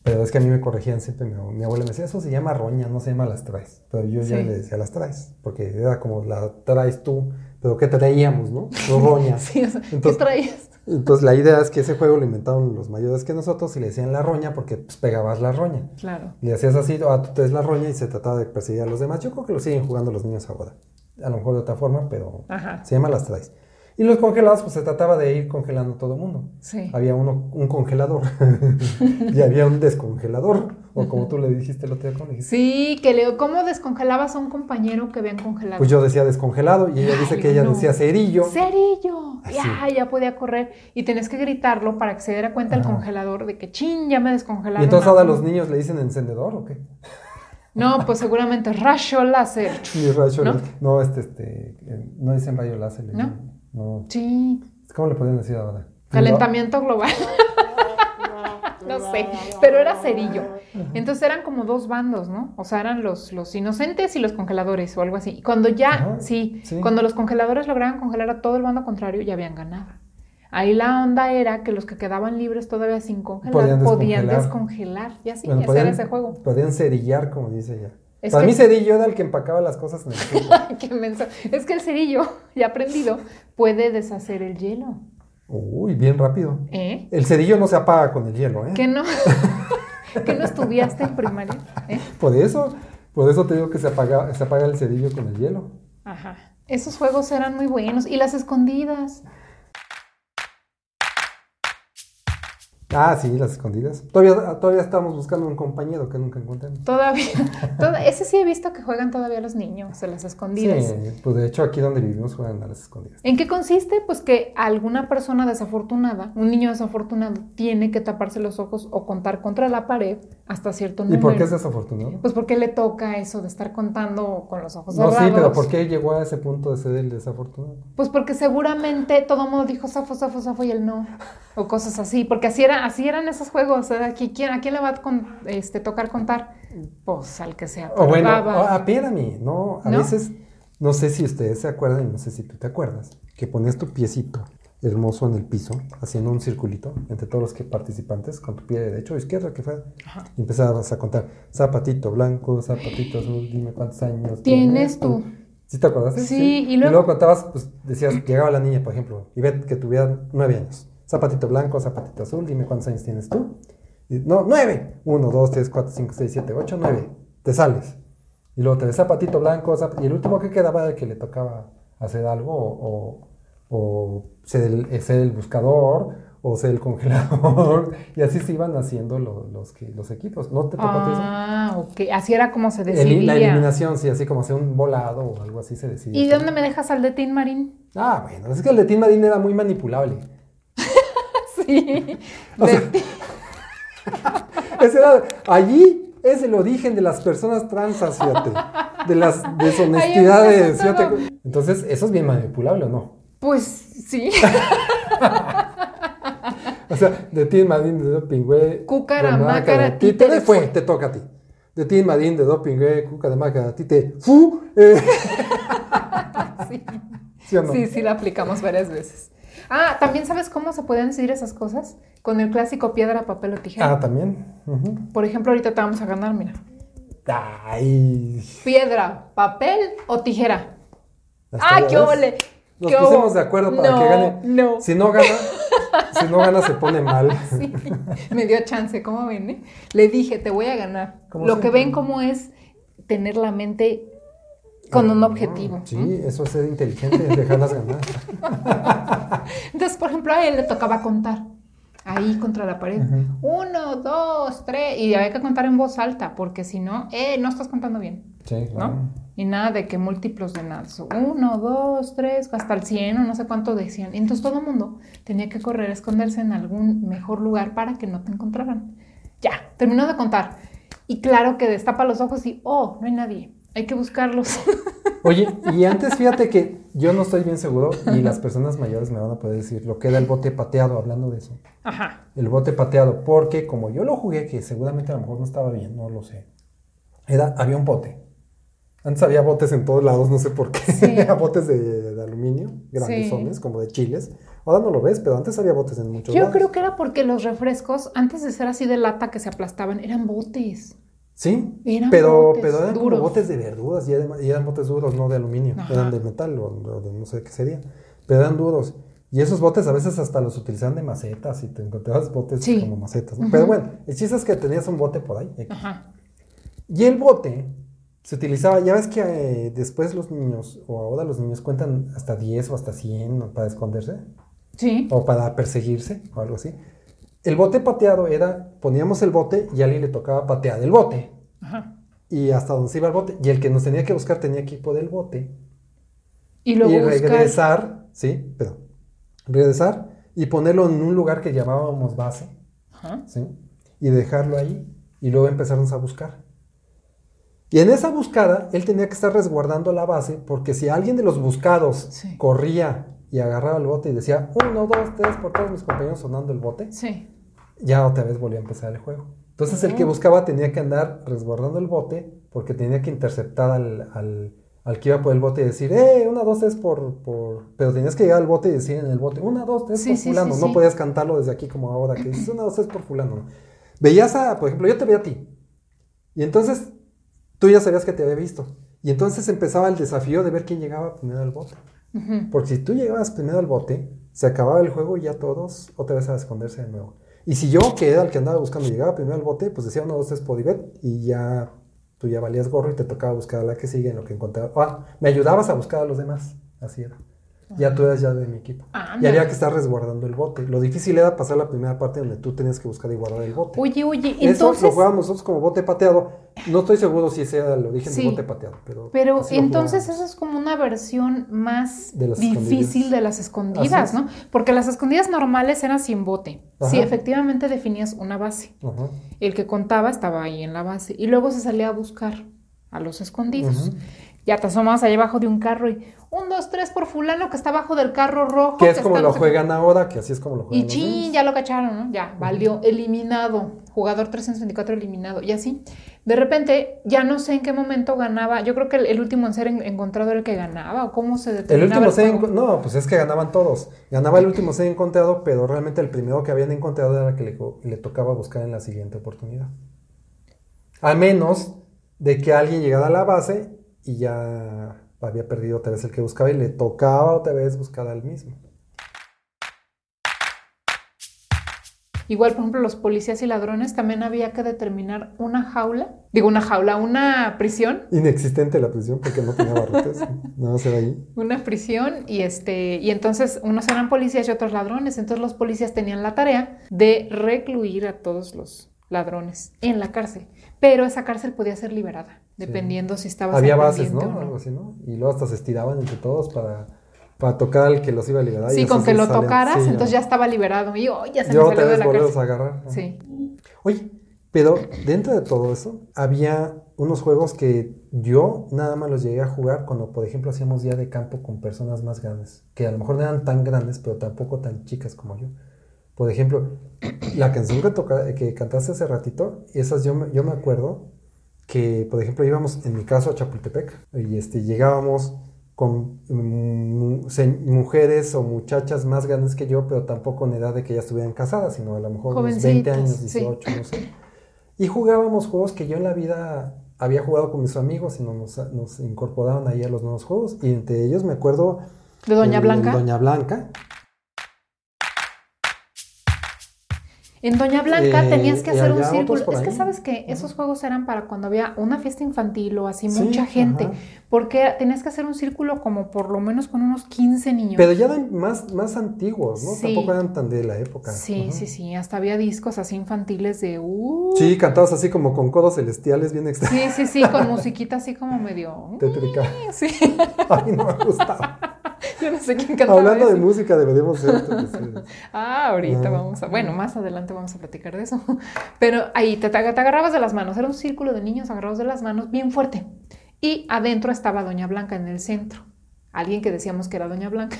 Pero es que a mí me corregían siempre, mi, mi abuela me decía, eso se llama roña, no se llama las traes. Pero yo ya Sí. le decía las traes, porque era como la traes tú, pero ¿qué traíamos, no? No roña. Sí, o sea, Entonces- ¿qué traías? Entonces la idea es que ese juego lo inventaron los mayores que nosotros y le decían la roña porque pues, pegabas la roña. Claro. Le hacías así, ah, tú traes la roña y se trataba de perseguir a los demás. Yo creo que lo siguen jugando los niños ahora. A lo mejor de otra forma, pero Ajá. se llama las traes. Y los congelados, pues se trataba de ir congelando todo el mundo. Sí. Había uno, un congelador y había un descongelador. O como tú le dijiste el otro día, ¿cómo le dijiste? Sí, que ¿cómo descongelabas a un compañero que habían congelado? Pues yo decía descongelado y ella dice que ella no. decía cerillo. ¡Cerillo! Así. Ya, ya podía correr. Y tenías que gritarlo para que se diera cuenta el Ajá. congelador de que chin, ya me descongelaron. Y entonces a ahora uno". los niños le dicen encendedor o qué? No, pues seguramente rayo láser. Ni rayo ¿No? láser. No, este, este, eh, no dicen rayo láser. ¿No? No. Sí, ¿Cómo le podrían decir ahora? calentamiento global. no sé, pero era cerillo. Entonces eran como dos bandos, ¿no? O sea, eran los, los inocentes y los congeladores o algo así. Y cuando ya, Ajá, sí, sí. cuando los congeladores lograban congelar a todo el bando contrario, ya habían ganado. Ahí la onda era que los que quedaban libres todavía sin congelar Podían podían, descongelar. descongelar. Y así, Bueno, ese podían, era ese juego. podían cerillar, como dice ella. Es Para que- mí cerillo era el que empacaba las cosas en el. Es que el cerillo, ya aprendido, puede deshacer el hielo. Uy, bien rápido. ¿Eh? El cerillo no se apaga con el hielo, ¿eh? ¿Que no? ¿Que no estudiaste en primaria? ¿Eh? Por eso, por eso te digo que se apaga, se apaga el cerillo con el hielo. Ajá. Esos juegos eran muy buenos. Y las escondidas. Ah, sí, las escondidas. Todavía, todavía estamos buscando un compañero que nunca encontramos. Todavía. toda- ese sí he visto que juegan todavía los niños, en las escondidas. Sí, pues de hecho aquí donde vivimos juegan a las escondidas. ¿En qué consiste? Pues que alguna persona desafortunada, un niño desafortunado, tiene que taparse los ojos o contar contra la pared hasta cierto ¿Y número. por qué es desafortunado? Pues porque le toca eso de estar contando con los ojos No, cerrados. sí, pero ¿por qué llegó a ese punto de ser el desafortunado? Pues porque seguramente todo mundo dijo zafo, zafo, zafo y él no. O cosas así. Porque así, era, así eran esos juegos. Aquí, ¿quién, ¿A quién le va a con- este, tocar contar? Pues al que sea. O bueno, ah, espérame, no, a ¿No? veces, no sé si ustedes se acuerdan, y no sé si tú te acuerdas, que pones tu piecito hermoso en el piso, haciendo un circulito entre todos los que participantes, con tu pie derecho o izquierdo, que fuera, y empezabas a contar, zapatito blanco, zapatito azul, dime cuántos años Tienes tú. ¿Sí te acuerdas? Sí, y luego- contabas, pues decías, llegaba la niña, por ejemplo, y ve que tuviera nueve años. Zapatito blanco, zapatito azul, dime cuántos años tienes tú. Y, no, nueve. Uno, dos, tres, cuatro, cinco, seis, siete, ocho, nueve. Te sales. Y luego te ves zapatito blanco, zap- y el último que quedaba era el que le tocaba hacer algo o, o- o ser, el, eh, ser el buscador o ser el congelador. y así se iban haciendo lo- los, que, los equipos. ¿No te tocó a ti eso? Ah, ok. Así era como se El- decidía. la eliminación, sí, así como hacer un volado o algo así se decidía. ¿Y de dónde me dejas al de Tin Marín? Ah, bueno, es que el de Tim Marín era muy manipulable. Sí. O De sea, Tin- Ese era, allí es el origen de las personas transas, fíjate. De las deshonestidades, fíjate. Entonces, eso es bien manipulable, ¿o no? Pues sí. O sea, de Tim Marín, de Dopingüe. Cúcara, de mácara, fue, fue. te toca a ti. De Tim Marín, de Dopingüe, Cuca de Mácara, fu. eh, sí. ¿Sí o no? Sí, sí, la aplicamos varias veces. Ah, también sabes cómo se pueden decidir esas cosas con el clásico piedra, papel o tijera. Ah, también. Por ejemplo, ahorita te vamos a ganar, mira. Ay. Piedra, papel o tijera. ¡Ah, qué ole! Nos ¿Qué pusimos de acuerdo para No, que gane. no. Si no gana, si no gana se pone mal. Sí, me dio chance, ¿cómo ven? eh? Le dije, te voy a ganar. Lo que ven cómo es tener la mente con un objetivo. Sí, eso es ser inteligente, dejarlas ganar. Entonces, por ejemplo, a él le tocaba contar ahí contra la pared. Uno, dos, tres. Y había que contar en voz alta, porque si no, eh, no estás contando bien, Sí, claro. ¿no? Y nada de que múltiplos de nada. Uno, dos, tres, hasta el cien o no sé cuánto decían. Y entonces todo el mundo tenía que correr a esconderse en algún mejor lugar para que no te encontraran. Ya, terminó de contar. Y claro que destapa los ojos y, oh, no hay nadie. Hay que buscarlos. Oye, y antes fíjate que yo no estoy bien seguro y las personas mayores me van a poder decir lo que era el bote pateado, hablando de eso. Ajá. El bote pateado, porque como yo lo jugué, que seguramente a lo mejor no estaba bien, no lo sé. Era, había un bote. Antes había botes en todos lados, no sé por qué. Sí. botes de, de aluminio, grandes Sí. como de chiles. Ahora no lo ves, pero antes había botes en muchos Yo lados. creo que era porque los refrescos, antes de ser así de lata que se aplastaban, eran botes. Sí, Eran pero, botes pero eran duros. como botes de verduras y eran, y eran botes duros, no de aluminio, Ajá. eran de metal o, o de no sé qué sería, pero eran duros. Y esos botes a veces hasta los utilizaban de macetas y te encontrabas botes Sí. como macetas, ¿no? Pero bueno, el chiste es que tenías un bote por ahí. Ajá. Y el bote se utilizaba, ya ves que eh, después los niños, o ahora los niños cuentan hasta 10 o hasta 100 para esconderse, Sí. o para perseguirse, o algo así. El bote pateado era, poníamos el bote y a alguien le tocaba patear el bote. Ajá. Y hasta donde se iba el bote. Y el que nos tenía que buscar tenía que ir por el bote. Y luego y buscar- regresar, sí, perdón. Regresar y ponerlo en un lugar que llamábamos base, Ajá. ¿sí? Y dejarlo ahí. Y luego empezarnos a buscar. Y en esa buscada, él tenía que estar resguardando la base, porque si alguien de los buscados Sí. corría y agarraba el bote y decía, uno, dos, tres, por todos mis compañeros sonando el bote, Sí. Ya otra vez volvía a empezar el juego. Entonces el que buscaba tenía que andar resguardando el bote porque tenía que interceptar al, al, al que iba por el bote y decir, eh, una, dos, tres por, por... Pero tenías que llegar al bote y decir en el bote, una, dos, tres Sí, por sí, fulano. sí, no podías cantarlo desde aquí como ahora, que dices, una, dos, tres por fulano. ¿no? Veías a, por ejemplo, yo te veía a ti. Y entonces tú ya sabías que te había visto. Y entonces empezaba el desafío de ver quién llegaba primero al bote. Porque si tú llegabas primero al bote, se acababa el juego y ya todos otra vez a esconderse de nuevo. Y si yo, que era el que andaba buscando, llegaba primero al bote, pues decía uno, dos, tres, Podibet, y ya tú ya valías gorro y te tocaba buscar a la que sigue en lo que encontraba. Ah, me ayudabas a buscar a los demás. Así era. Ya tú eras ya de mi equipo. Ah, y había que estar resguardando el bote. Lo difícil era pasar la primera parte donde tú tenías que buscar y guardar el bote. Oye, oye, Eso lo entonces... jugábamos nosotros como bote pateado. No estoy seguro si ese era el origen Sí. del bote pateado, pero. Pero lo entonces eso es como una versión más De difícil de las escondidas, ¿no? Porque las escondidas normales eran sin bote. Sí, Ajá. efectivamente definías una base. Ajá. El que contaba estaba ahí en la base. Y luego se salía a buscar a los escondidos. Ya te asomabas allá abajo de un carro y un, dos, tres por fulano que está abajo del carro rojo. Que es como lo no sé qué". juegan ahora, que así es como lo juegan. Y chin, ya lo cacharon, ¿no? Ya, valió, eliminado. Jugador 324 eliminado. Y así. De repente, ya no sé en qué momento ganaba. Yo creo que el, el último en ser en- encontrado era el que ganaba. ¿O cómo se El determinaba último set, juego? enco- no, pues es que ganaban todos. Ganaba el último set encontrado, pero realmente el primero que habían encontrado era el que le, le tocaba buscar en la siguiente oportunidad. A menos de que alguien llegara a la base y ya había perdido otra vez el que buscaba y le tocaba otra vez buscar al mismo. Igual, por ejemplo, los policías y ladrones también había que determinar una jaula. Digo, una jaula, una prisión. Inexistente la prisión porque no tenía barrotes. Nada más era ahí. Una prisión y este y entonces unos eran policías y otros ladrones. Entonces los policías tenían la tarea de recluir a todos los ladrones en la cárcel. Pero esa cárcel podía ser liberada, dependiendo si estaba Había bases, ¿no? Algo así, ¿no? Y luego hasta se estiraban entre todos para, para tocar al que los iba a liberar. Sí, con que lo tocaras, Sí, entonces ya estaba liberado. Y oh, ya se me salió otra de la cárcel. a agarrar. Sí. Oye, pero dentro de todo eso, había unos juegos que yo nada más los llegué a jugar cuando, por ejemplo, hacíamos día de campo con personas más grandes, que a lo mejor no eran tan grandes, pero tampoco tan chicas como yo. Por ejemplo, la canción que, toca- que cantaste hace ratito, esas yo me, yo me acuerdo que, por ejemplo, íbamos, en mi caso, a Chapultepec, y este, llegábamos con mm, mujeres o muchachas más grandes que yo, pero tampoco en edad de que ya estuvieran casadas, sino a lo mejor unos 20 Jovencitas, años, sí. 18, no sé. Y jugábamos juegos que yo en la vida había jugado con mis amigos y nos, nos incorporaban ahí a los nuevos juegos. Y entre ellos me acuerdo... De Doña el- Blanca. Doña Blanca. En Doña Blanca Eh, tenías que y hacer un círculo. Es que sabes que esos juegos eran para cuando había una fiesta infantil o así, Sí, mucha gente. ajá. Porque tenías que hacer un círculo como por lo menos con unos 15 niños. Pero ya eran más, más antiguos, ¿no? Sí. Tampoco eran tan de la época. Sí, Ajá. sí, sí. Hasta había discos así infantiles de. Uh, Sí, cantados así como con codos celestiales bien extraños. sí, sí, sí, con musiquita así como medio. Tétrica. Sí, A mí no me gustaba. yo no sé quién cantaba. Hablando de música, deberíamos ser. Ah, ahorita Ah. vamos a. Bueno, más adelante vamos a platicar de eso. Pero ahí te, te agarrabas de las manos. Era un círculo de niños agarrados de las manos bien fuerte. Y adentro estaba Doña Blanca en el centro. Alguien que decíamos que era Doña Blanca.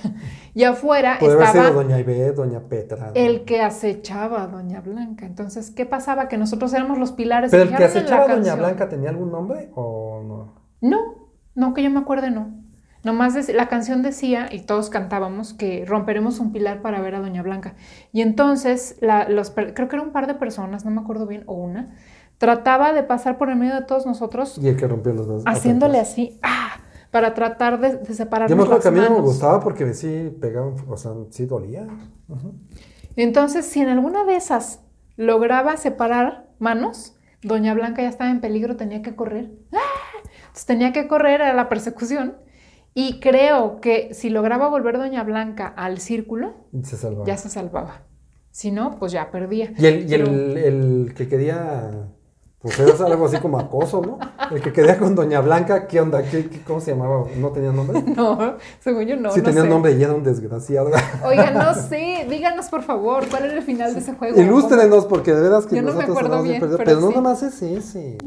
Y afuera estaba Doña Ivette, Doña Petra. ¿no? el que acechaba a Doña Blanca. Entonces, ¿qué pasaba? Que nosotros éramos los pilares. Pero el que acechaba a Doña canción. Blanca tenía algún nombre o no? No, no, que yo me acuerde, no. Nomás la canción decía, y todos cantábamos, que romperemos un pilar para ver a Doña Blanca. Y entonces, la- los, creo que era un par de personas, no me acuerdo bien, o una, trataba de pasar por el medio de todos nosotros, Y el que rompió los dos. haciéndole así, ¡ah! para tratar de, de separarnos Yo me acuerdo que a mí no me gustaba porque sí pegaban, o sea, sí dolía. Entonces, si en alguna de esas lograba separar manos, Doña Blanca ya estaba en peligro, tenía que correr. ¡Ah! Entonces tenía que correr a la persecución. Y creo que si lograba volver Doña Blanca al círculo, se ya se salvaba. Si no, pues ya perdía. Y el, y Pero- el, el que quería, pues era algo así como acoso, ¿no? El que quería con Doña Blanca, ¿qué onda? ¿Qué, qué- cómo se llamaba? ¿No tenía nombre? No, según yo no. sí no tenía sé. nombre y era un desgraciado. Oiga, no sé, díganos por favor, ¿cuál era el final de ese juego? Ilústrenos, porque de veras que Yo no me acuerdo bien, pero pero no sí. nada más es ese.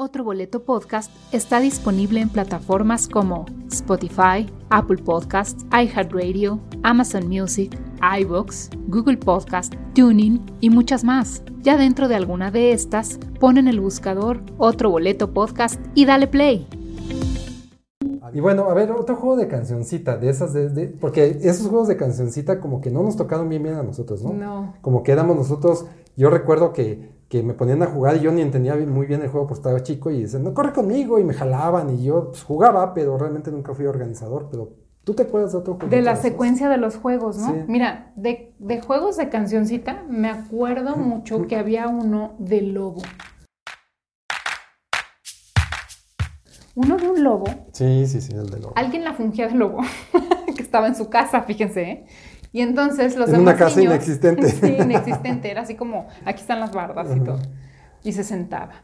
Otro Boleto Podcast está disponible en plataformas como Spotify, Apple Podcasts, iHeartRadio, Amazon Music, iVoox, Google Podcast, Tuning y muchas más. Ya dentro de alguna de estas, pon en el buscador Otro Boleto Podcast y dale play. Y bueno, a ver, otro juego de cancioncita, de esas, de, de- porque esos juegos de cancioncita como que no nos tocaron bien bien a nosotros, ¿no? No. Como que éramos nosotros, yo recuerdo que, que me ponían a jugar y yo ni entendía muy bien el juego, pues estaba chico y decían, no, corre conmigo, y me jalaban y yo pues, jugaba, pero realmente nunca fui organizador, pero ¿tú te acuerdas de otro juego? De la secuencia de los juegos, ¿no? Sí. Mira, de, de juegos de cancioncita, me acuerdo mucho que había uno de lobo. Uno de un lobo Sí, sí, sí, el de lobo. alguien la fungía de lobo, que estaba en su casa, fíjense, ¿eh? Y entonces los en demás una casa niños, inexistente. sí, inexistente. Era así como, aquí están las bardas y todo. Y se sentaba.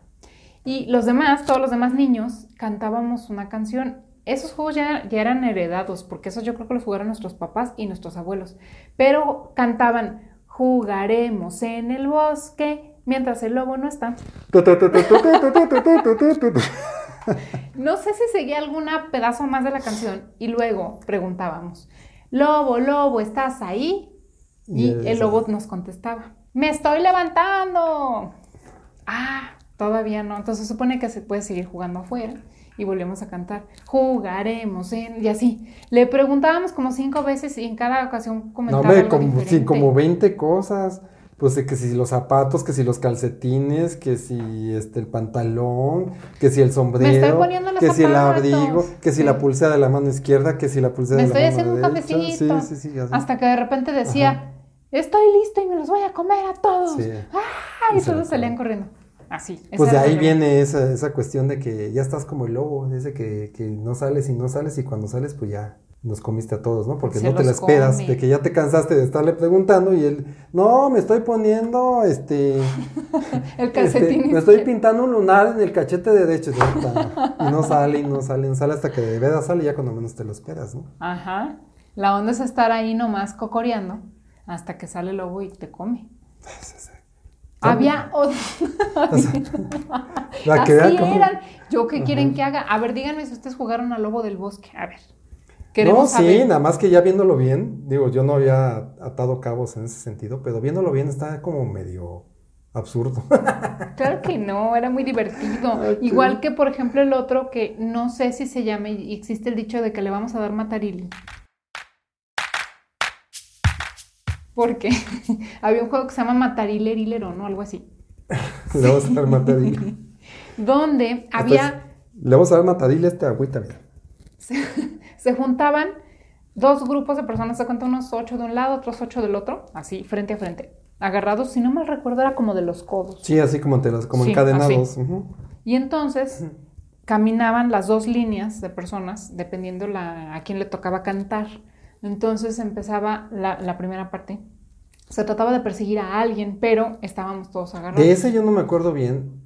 Y los demás, todos los demás niños, cantábamos una canción. Esos juegos ya, ya eran heredados, porque esos yo creo que los jugaron nuestros papás y nuestros abuelos. Pero cantaban, jugaremos en el bosque mientras el lobo no está. no sé si seguía algún pedazo más de la canción y luego preguntábamos, Lobo, lobo, ¿estás ahí? Y el lobo nos contestaba, me estoy levantando. Ah, todavía no. Entonces se supone que se puede seguir jugando afuera y volvemos a cantar, jugaremos en... y así. Le preguntábamos como cinco veces y en cada ocasión No, comentaba hombre, algo como, sí, como 20 cosas. Pues que si los zapatos, que si los calcetines, que si este el pantalón, que si el sombrero, que si el abrigo, que si Sí. la pulsera de la mano izquierda, que si la pulsera Me de la estoy mano haciendo un derecha. cafecito. Sí, sí, sí, así. Hasta que de repente decía, estoy listo y me los voy a comer a todos. Sí. ¡Ah! Y todos salían corriendo. Así. Pues de ahí viene esa, esa cuestión de que ya estás como el lobo, ese que, que no sales y no sales y cuando sales pues ya nos comiste a todos, ¿no? Porque Se no te la esperas, come. de que ya te cansaste de estarle preguntando y él, no, me estoy poniendo, este, El este, calcetín. me estoy pintando un lunar en el cachete derecho y no sale y no sale, no sale hasta que de veras sale ya cuando menos te lo esperas, ¿no? Ajá. La onda es estar ahí nomás cocoreando hasta que sale el lobo y te come. Había otro. La Así eran. Yo, ¿qué quieren que haga? A ver, díganme si ustedes jugaron al lobo del bosque. A ver. No, sí, saber. nada más que ya viéndolo bien, digo, yo no había atado cabos en ese sentido, pero viéndolo bien está como medio absurdo. Claro que no, era muy divertido. Ok. Igual que, por ejemplo, el otro que no sé si se llame, y existe el dicho de que le vamos a dar matarili. Porque había un juego que se llama Matarilerilero, ¿no? Algo así. Le vamos a dar matadile. Donde había, Le vamos a dar matadile a este agüita, mira. Se, juntaban dos grupos de personas, se cuenta unos ocho de un lado, otros ocho del otro, así, frente a frente. Agarrados, si no mal recuerdo, era como de los codos. Sí, así como, te las, como Sí, encadenados. ujú. Y entonces caminaban las dos líneas de personas, dependiendo la, a quién le tocaba cantar. Entonces empezaba la, la primera parte. Se trataba de perseguir a alguien, pero estábamos todos agarrados. De ese yo no me acuerdo bien.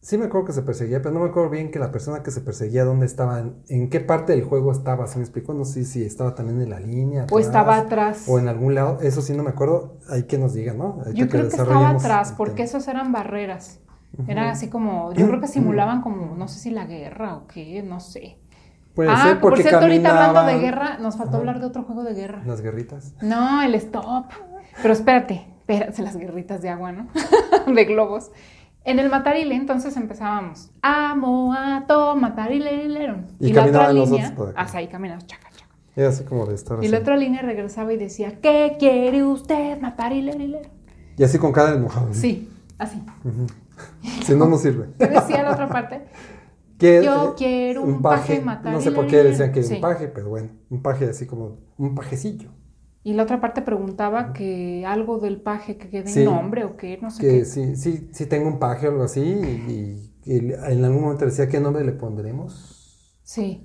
Sí me acuerdo que se perseguía, pero no me acuerdo bien que la persona que se perseguía, dónde estaba, en, en qué parte del juego estaba, ¿se me explicó? No sé si estaba también en la línea. o estaba atrás. O en algún lado, eso sí no me acuerdo, hay que nos digan, ¿no? Yo creo que estaba atrás, porque esos eran barreras. Era así como, yo creo que simulaban como, no sé si la guerra o qué, no sé. Puede ah, ser por porque cierto, ahorita hablando de caminaban- guerra, nos faltó Ajá. hablar de otro juego de guerra. Las guerritas. No, el stop. Pero espérate, espérate, las guerritas de agua, ¿no? de globos. En el matarile, entonces empezábamos. Amo a to matarile, leron. Y la otra caminaban los línea, hasta ahí caminamos, chaca, chaca. Era así como de estar Y así. la otra línea regresaba y decía, ¿qué quiere usted, matarile, leron? Y así con cada enojado. Sí, así. Si no, no sirve. ¿Qué decía la otra parte? Que, Yo eh, quiero un paje matar No y sé por qué decían que Sí. un paje, pero bueno, un paje así como un pajecillo. Y la otra parte preguntaba que algo del paje, que quede Sí. nombre o qué, no sé Que qué. sí, sí, sí tengo un paje o algo así. Y, y- y en algún momento decía qué nombre le pondremos. Sí.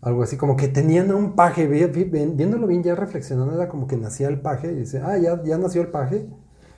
Algo así, como que tenían a un paje. Viéndolo bien, ya reflexionando, era como que nacía el paje. Y dice, ah, ya, ya nació el paje.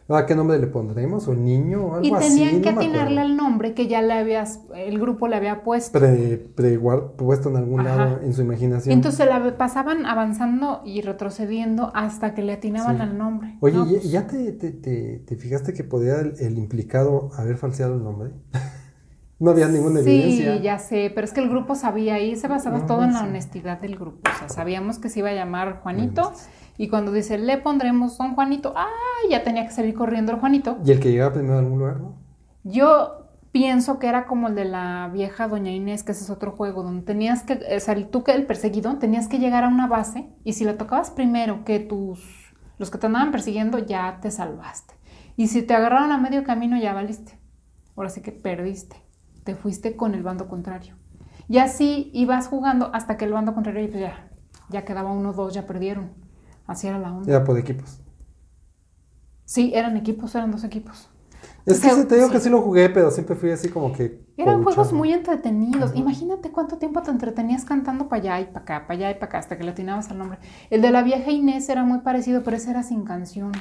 ¿A qué nombre le pondremos? ¿O el niño o algo Y así? tenían que no atinarle al nombre que ya le habías, el grupo le había puesto. Pre, pre- puesto en algún Ajá. lado en su imaginación. Entonces la pasaban avanzando y retrocediendo hasta que le atinaban Sí. al nombre. Oye, No, ¿ya, pues, ya te, te- te- te fijaste que podía el, el implicado haber falseado el nombre? no había ninguna evidencia. Sí, ya sé, pero es que el grupo sabía y se basaba No, todo en la honestidad del grupo. O sea, sabíamos que se iba a llamar Juanito Bueno. Y cuando dice le pondremos don Juanito, ¡ah! Ya tenía que salir corriendo el Juanito. Y el que llegaba primero a algún lugar, ¿no? Yo pienso que era como el de la vieja Doña Inés, que ese es otro juego, donde tenías que, o sea, tú que el perseguido, tenías que llegar a una base y si le tocabas primero que tus, los que te andaban persiguiendo, ya te salvaste. Y si te agarraron a medio camino, ya valiste. Ahora sí que perdiste. Te fuiste con el bando contrario. Y así ibas jugando hasta que el bando contrario pues ya, ya quedaba uno, dos, ya perdieron. Así era la onda. Era por equipos. Sí, eran equipos, eran dos equipos. Es que O sea, sí, te digo sí. que sí lo jugué, pero siempre fui así como que. Eran juegos muy entretenidos. Ajá. Imagínate cuánto tiempo te entretenías cantando para allá y para acá, para allá y para acá, hasta que le atinabas al nombre. El de la vieja Inés era muy parecido, pero ese era sin canción.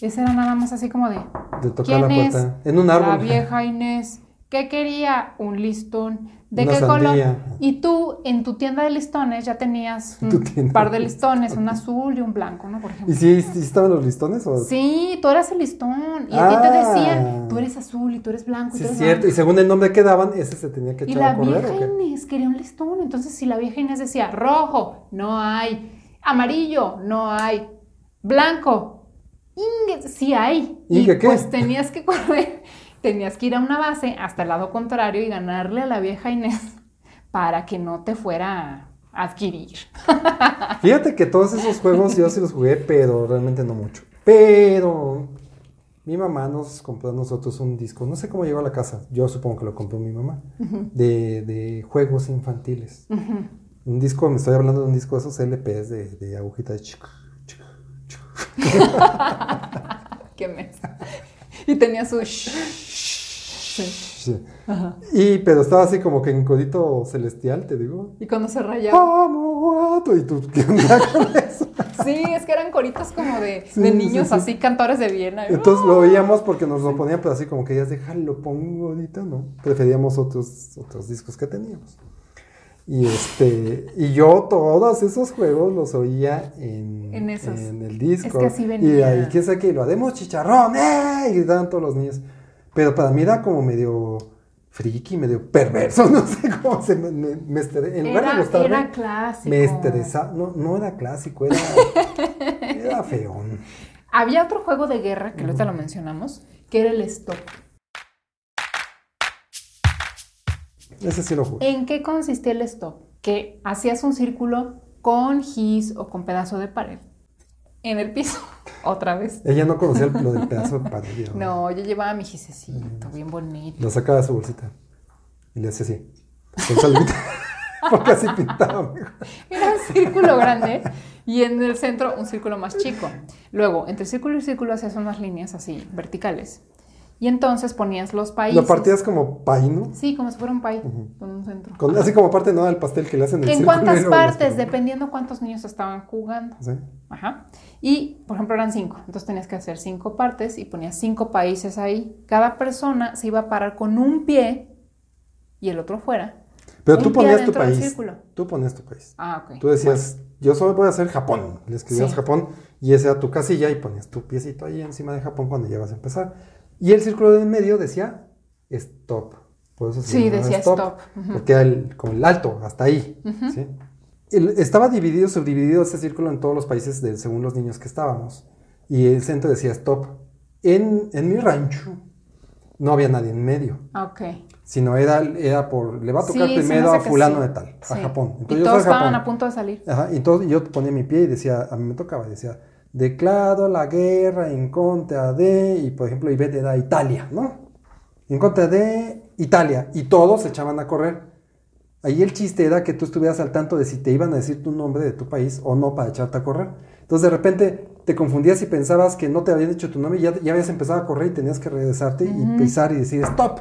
Ese era nada más así como de De tocar ¿Quién la es puerta. En un árbol. la vieja Inés. ¿Qué quería? Un listón. ¿De Una qué color? Y tú en tu tienda de listones ya tenías un par de listones, un azul y un blanco, ¿no? Por ejemplo. ¿Y sí, sí estaban los listones? O... Sí, tú eras el listón. Y a ti te Ah. decían, tú eres azul y tú eres blanco. y Sí, tú es eres cierto. Y blanco. según el nombre que daban, ese se tenía que Y echar la a correr. vieja. Inés quería un listón. Entonces, si la vieja Inés decía rojo, no hay. Amarillo, no hay. Blanco, sí hay. ¿Inge y qué? pues tenías que correr, tenías que ir a una base hasta el lado contrario y ganarle a la vieja Inés para que no te fuera a adquirir. Fíjate que todos esos juegos yo sí los jugué, pero realmente no mucho. Pero mi mamá nos compró a nosotros un disco, no sé cómo llegó a la casa, yo supongo que lo compró mi mamá, de, de juegos infantiles. Un disco, me estoy hablando de un disco de esos LPs de, de agujita de chico. Qué mesa. Y tenía su... Sí. Sí. Y, pero estaba así como que en codito celestial, te digo. Y cuando se rayaba. Y tú, ¿qué onda con eso? Sí, es que eran coritos como de, Sí, de niños sí. así, cantores de Viena. Entonces lo veíamos porque nos lo ponían, pero así como que ya déjalo, pongo ahorita, ¿no? Preferíamos otros, otros discos que teníamos. Y este, y yo todos esos juegos los oía en, En el disco. Es que así Y venía. ahí, quién sabe qué, lo haremos chicharrón, ¡eh! Y gritaban todos los niños. Pero para mí era como medio friki, medio perverso, no sé cómo se me, me, En lugar de Era, gustarme, era clásico. me estresaba. No, no era clásico, era, era feón. Había otro juego de guerra, que ahorita lo mencionamos, que era el stop. Ese sí lo jugué. ¿En qué consistía el stop? Que hacías un círculo con gis o con pedazo de pared en el piso, otra vez. Ella no conocía el- lo del pedazo de pared. yo- No, yo llevaba mi gisecito, bien bonito. Lo sacaba de su bolsita. Y le hacía así. Con salivita. Porque así pintaba. Era un círculo grande y en el centro un círculo más chico. Luego, entre círculo y círculo hacías unas líneas así, verticales. Y entonces ponías los países. Lo partías como paino. Sí, como si fuera un país Ujú. con un centro. Con- así como parte no del pastel que le hacen el ¿En cuántas partes? Dependiendo cuántos niños estaban jugando. ¿Sí? Ajá. Y, por ejemplo, eran cinco. Entonces tenías que hacer cinco partes y ponías cinco países ahí. Cada persona se iba a parar con un pie y el otro fuera. Pero tú ponías tu país. Tú ponías tu país. Ah, ok. Tú decías, yo solo voy a hacer Japón. Le escribías Sí. Japón y esa era tu casilla y ponías tu piecito ahí encima de Japón cuando llegas a empezar. Y el círculo de en medio decía stop. Por eso se Sí, decía stop. Ujú. Porque era el, como el alto, hasta ahí. Ujú. ¿sí? El- estaba dividido, subdividido ese círculo en todos los países de- según los niños que estábamos. Y el centro decía stop. En, en mi rancho no había nadie en medio. Ok. Sino era, era por, le va a tocar Sí, primero a fulano sí. de tal, a. Japón. y Entonces yo todos estaban Japón. a punto de salir. Ajá, y entonces yo ponía mi pie y decía, a mí me tocaba, y decía, declaro la guerra en contra de, y por ejemplo, Ivette era Italia, ¿no? En contra de Italia, y todos se echaban a correr. Ahí el chiste era que tú estuvieras al tanto de si te iban a decir tu nombre de tu país o no para echarte a correr. Entonces de repente te confundías y pensabas que no te habían dicho tu nombre y ya, ya habías empezado a correr y tenías que regresarte y pisar y decir stop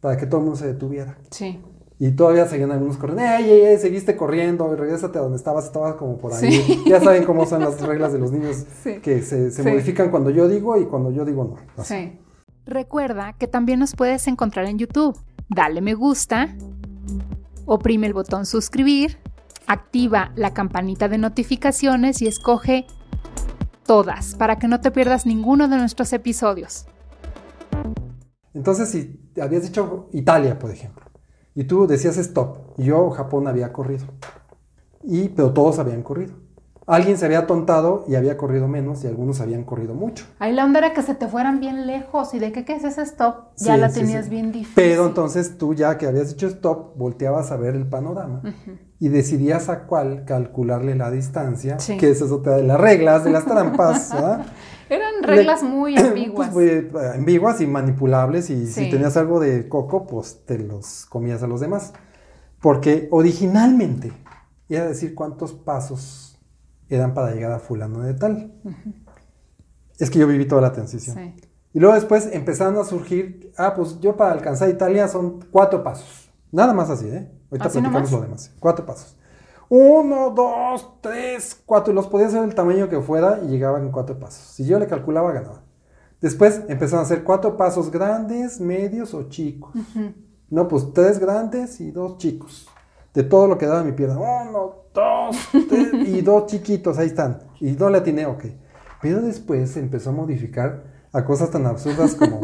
para que todo el mundo se detuviera. Sí. Y todavía seguían algunos corriendo, ¡ey, ey, ey! Seguiste corriendo, regrésate a donde estabas, estabas como por ahí. Ya saben cómo son las reglas de los niños que se, se modifican cuando yo digo y cuando yo digo no. Sí. Recuerda que también nos puedes encontrar en YouTube. Dale me gusta, oprime el botón suscribir, activa la campanita de notificaciones y escoge todas para que no te pierdas ninguno de nuestros episodios. Entonces, si habías dicho Italia, por ejemplo, y tú decías stop, y yo Japón había corrido, y, pero todos habían corrido. Alguien se había tontado y había corrido menos y algunos habían corrido mucho. Ahí la onda era que se te fueran bien lejos y de que qué es ese stop, ya la tenías bien difícil. Pero entonces tú ya que habías dicho stop, volteabas a ver el panorama y decidías a cuál calcularle la distancia, que es otra de las reglas, de las trampas. Eran reglas muy pues, ambiguas. eh, ambiguas y manipulables y si tenías algo de coco, pues te los comías a los demás. Porque originalmente iba a decir cuántos pasos eran para llegar a fulano de tal. Es que yo viví toda la transición. Y luego después empezaron a surgir, ah, pues yo para alcanzar Italia son cuatro pasos. Nada más así, ¿eh? Ahorita platicamos lo demás. Cuatro pasos. Uno, dos, tres, cuatro. Y los podía hacer del tamaño que fuera y llegaban en cuatro pasos. Si yo le calculaba, ganaba. Después empezaron a hacer cuatro pasos grandes, medios o chicos. No, pues tres grandes y dos chicos. De todo lo que daba mi pierna. Uno, dos, tres y dos chiquitos, ahí están. Y no le atiné, ok. Pero después se empezó a modificar a cosas tan absurdas como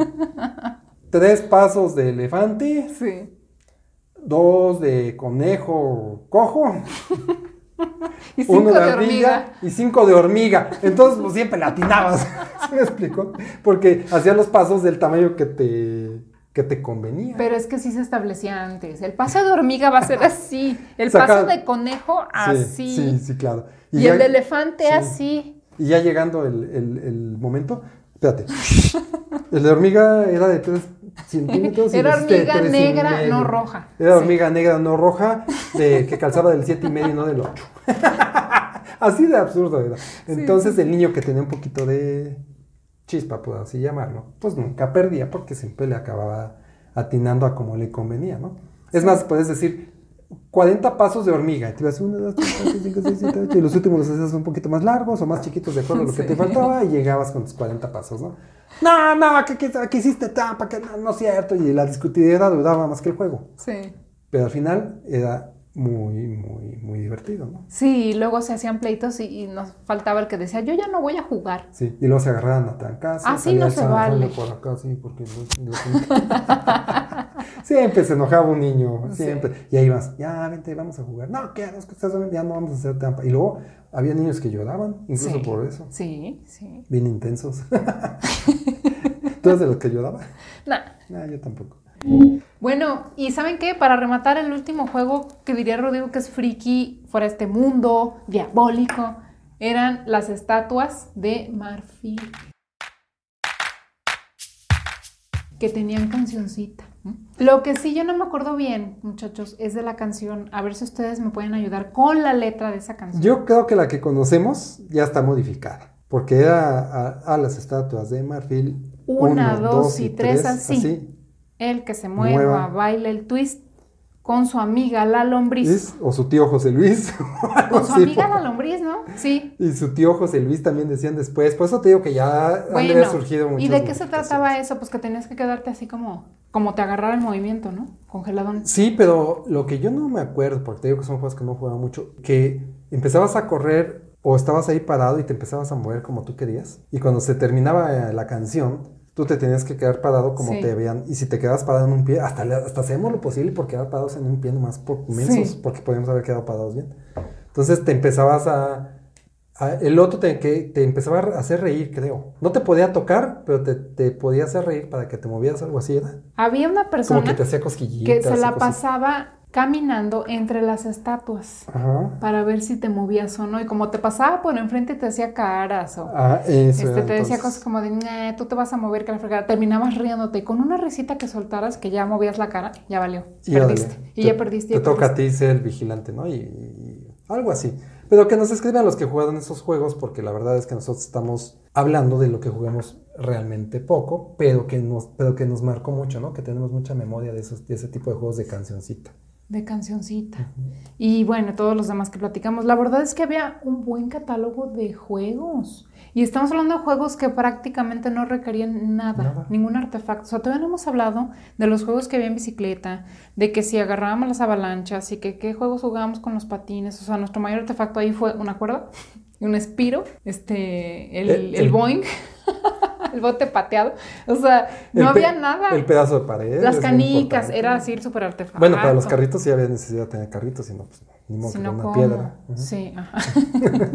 tres pasos de elefante. Sí dos de conejo cojo. y cinco de, hormiga. Y cinco de hormiga. Entonces, pues siempre latinabas. ¿Se me explico? Porque hacían los pasos del tamaño que te, que te convenía. Pero es que sí se establecía antes. El paso de hormiga va a ser así. El paso de conejo así. Sí, sí, claro. Y, el de elefante así. Y ya llegando el, el, el momento, espérate. el de hormiga era de tres centímetros. Era hormiga negra, no roja. Era hormiga negra, no roja, de, que calzaba del 7 y medio y no del 8. así de absurdo era. Entonces el niño que tenía un poquito de chispa, por así llamarlo, pues nunca perdía porque siempre le acababa atinando a como le convenía, ¿no? Es más, puedes decir 40 pasos de hormiga. Y te ibas 1, 2, 3, 4, 5, 6, 7, 8. Y los últimos los hacías un poquito más largos o más chiquitos de acuerdo a lo que te faltaba y llegabas con tus 40 pasos, ¿no? No, no, ¿qué, hiciste tapa? Que no, no es cierto. Y la discutividad duraba más que el juego. Sí. Pero al final era muy, muy, muy divertido, ¿no? Sí, y luego se hacían pleitos y, nos faltaba el que decía, yo ya no voy a jugar. Sí, y luego se agarraban a trancas. Ah, sí, no se vale. Por acá, sí, porque siempre se enojaba un niño, siempre. Y ahí vas, ya, vente, vamos a jugar. No, ¿qué? Es que estás, ya no vamos a hacer trampa. Y luego había niños que lloraban, incluso por eso. Sí, sí. Bien intensos. ¿Tú eres de los que lloraba? No. No, yo tampoco. Bueno, y ¿saben qué? Para rematar el último juego que diría Rodrigo que es friki, fuera este mundo, diabólico, eran las estatuas de marfil. Que tenían cancioncita. Lo que sí yo no me acuerdo bien, muchachos, es de la canción. A ver si ustedes me pueden ayudar con la letra de esa canción. Yo creo que la que conocemos ya está modificada. Porque era a, las estatuas de marfil. Una, dos, y tres, así. El que se mueva, baila el twist con su amiga la lombriz. O su tío José Luis. Con su amiga la lombriz, ¿no? Sí. Y su tío José Luis también decían después. Por eso te digo que ya bueno, han surgido muchas ¿Y de qué se trataba eso? Pues que tenías que quedarte así como, como te agarrara el movimiento, ¿no? Congeladón. Sí, pero lo que yo no me acuerdo, porque te digo que son juegos que no jugaba mucho, que empezabas a correr o estabas ahí parado y te empezabas a mover como tú querías. Y cuando se terminaba la canción, tú te tenías que quedar parado como te veían. Y si te quedas parado en un pie, hasta, hasta hacemos lo posible por quedar parados en un pie nomás por menos, porque podíamos haber quedado parados bien. Entonces te empezabas a... el otro te, que, te empezaba a hacer reír, creo. No te podía tocar, pero te, te podía hacer reír para que te movieras algo así, ¿verdad? Había una persona... Como que te hacía cosquillitas. Que se la pasaba caminando entre las estatuas para ver si te movías o no. Y como te pasaba por enfrente te hacía caras o ah, este, te decía cosas como de, tú te vas a mover que la fregada. Terminabas riéndote y con una risita que soltaras que ya movías la cara, ya valió. perdiste. y ya perdiste. Te toca a ti ser el vigilante, ¿no? Y, algo así. Pero que nos escriban los que jugaron esos juegos, porque la verdad es que nosotros estamos hablando de lo que jugamos realmente poco, pero que nos, pero que nos marcó mucho, ¿no? Que tenemos mucha memoria de, esos, de ese tipo de juegos de cancioncita. De cancioncita. Y bueno, todos los demás que platicamos. La verdad es que había un buen catálogo de juegos. Y estamos hablando de juegos que prácticamente no requerían nada, ningún artefacto. O sea, todavía no hemos hablado de los juegos que había en bicicleta, de que si agarrábamos las avalanchas y que qué juegos jugábamos con los patines. O sea, nuestro mayor artefacto ahí fue una cuerda, un espiro, este, el, el, el Boeing. el bote pateado. O sea, no había nada. El pedazo de pared. Las canicas, era así súper artefacto. Bueno, para los carritos sí había necesidad de tener carritos, sino pues ni modo que una piedra. Sí, ajá.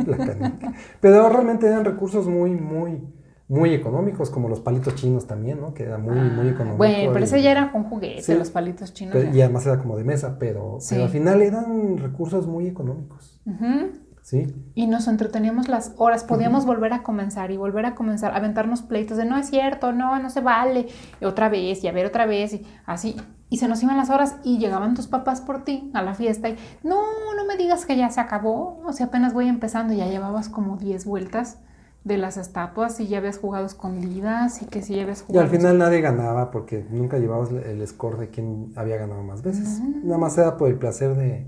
La canica. Pero realmente eran recursos muy, muy, muy económicos, como los palitos chinos también, ¿no? Que era muy, muy económico. Bueno, pero ese ya era con juguete, los palitos chinos. y además era como de mesa, pero, pero al final eran recursos muy económicos. Ajá. Sí. Y nos entreteníamos las horas, podíamos volver a comenzar y volver a comenzar, a aventarnos pleitos de no es cierto, no, no se vale, y otra vez, y a ver otra vez, y así. Y se nos iban las horas y llegaban tus papás por ti a la fiesta y no, no me digas que ya se acabó, o sea, apenas voy empezando, ya llevabas como 10 vueltas de las estatuas y ya habías jugado escondidas y que si ya habías jugado. Y al final nadie ganaba porque nunca llevabas el score de quién había ganado más veces. Nada más era por el placer de,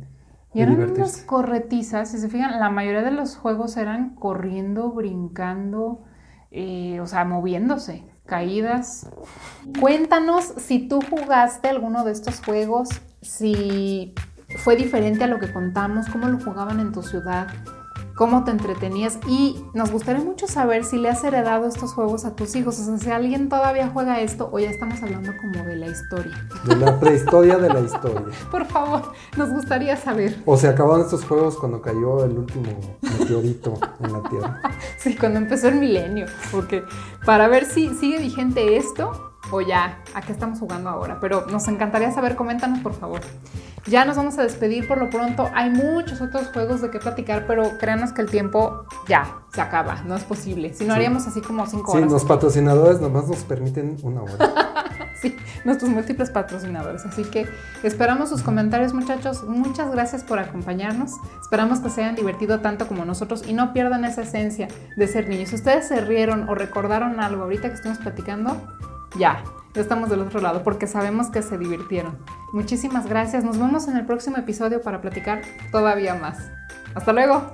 y eran unas corretizas, si se fijan, la mayoría de los juegos eran corriendo, brincando, eh, o sea, moviéndose, caídas. Cuéntanos si tú jugaste alguno de estos juegos, si fue diferente a lo que contamos, cómo lo jugaban en tu ciudad, cómo te entretenías y nos gustaría mucho saber si le has heredado estos juegos a tus hijos, o sea, si alguien todavía juega esto o ya estamos hablando como de la historia. De la prehistoria de la historia. Por favor, nos gustaría saber. O se acabaron estos juegos cuando cayó el último meteorito en la Tierra. Sí, cuando empezó el milenio, porque para ver si sigue vigente esto o ya, ¿a qué estamos jugando ahora? Pero nos encantaría saber, coméntanos por favor. Ya nos vamos a despedir por lo pronto. Hay muchos otros juegos de qué platicar, pero créanos que el tiempo ya se acaba. No es posible. Si no, haríamos así como cinco horas. Sí, los patrocinadores nomás nos permiten una hora. sí, nuestros múltiples patrocinadores. Así que esperamos sus comentarios, muchachos. Muchas gracias por acompañarnos. Esperamos que se hayan divertido tanto como nosotros y no pierdan esa esencia de ser niños. Si ustedes se rieron o recordaron algo ahorita que estamos platicando, ya, ya estamos del otro lado porque sabemos que se divirtieron. Muchísimas gracias. Nos vemos en el próximo episodio para platicar todavía más. Hasta luego.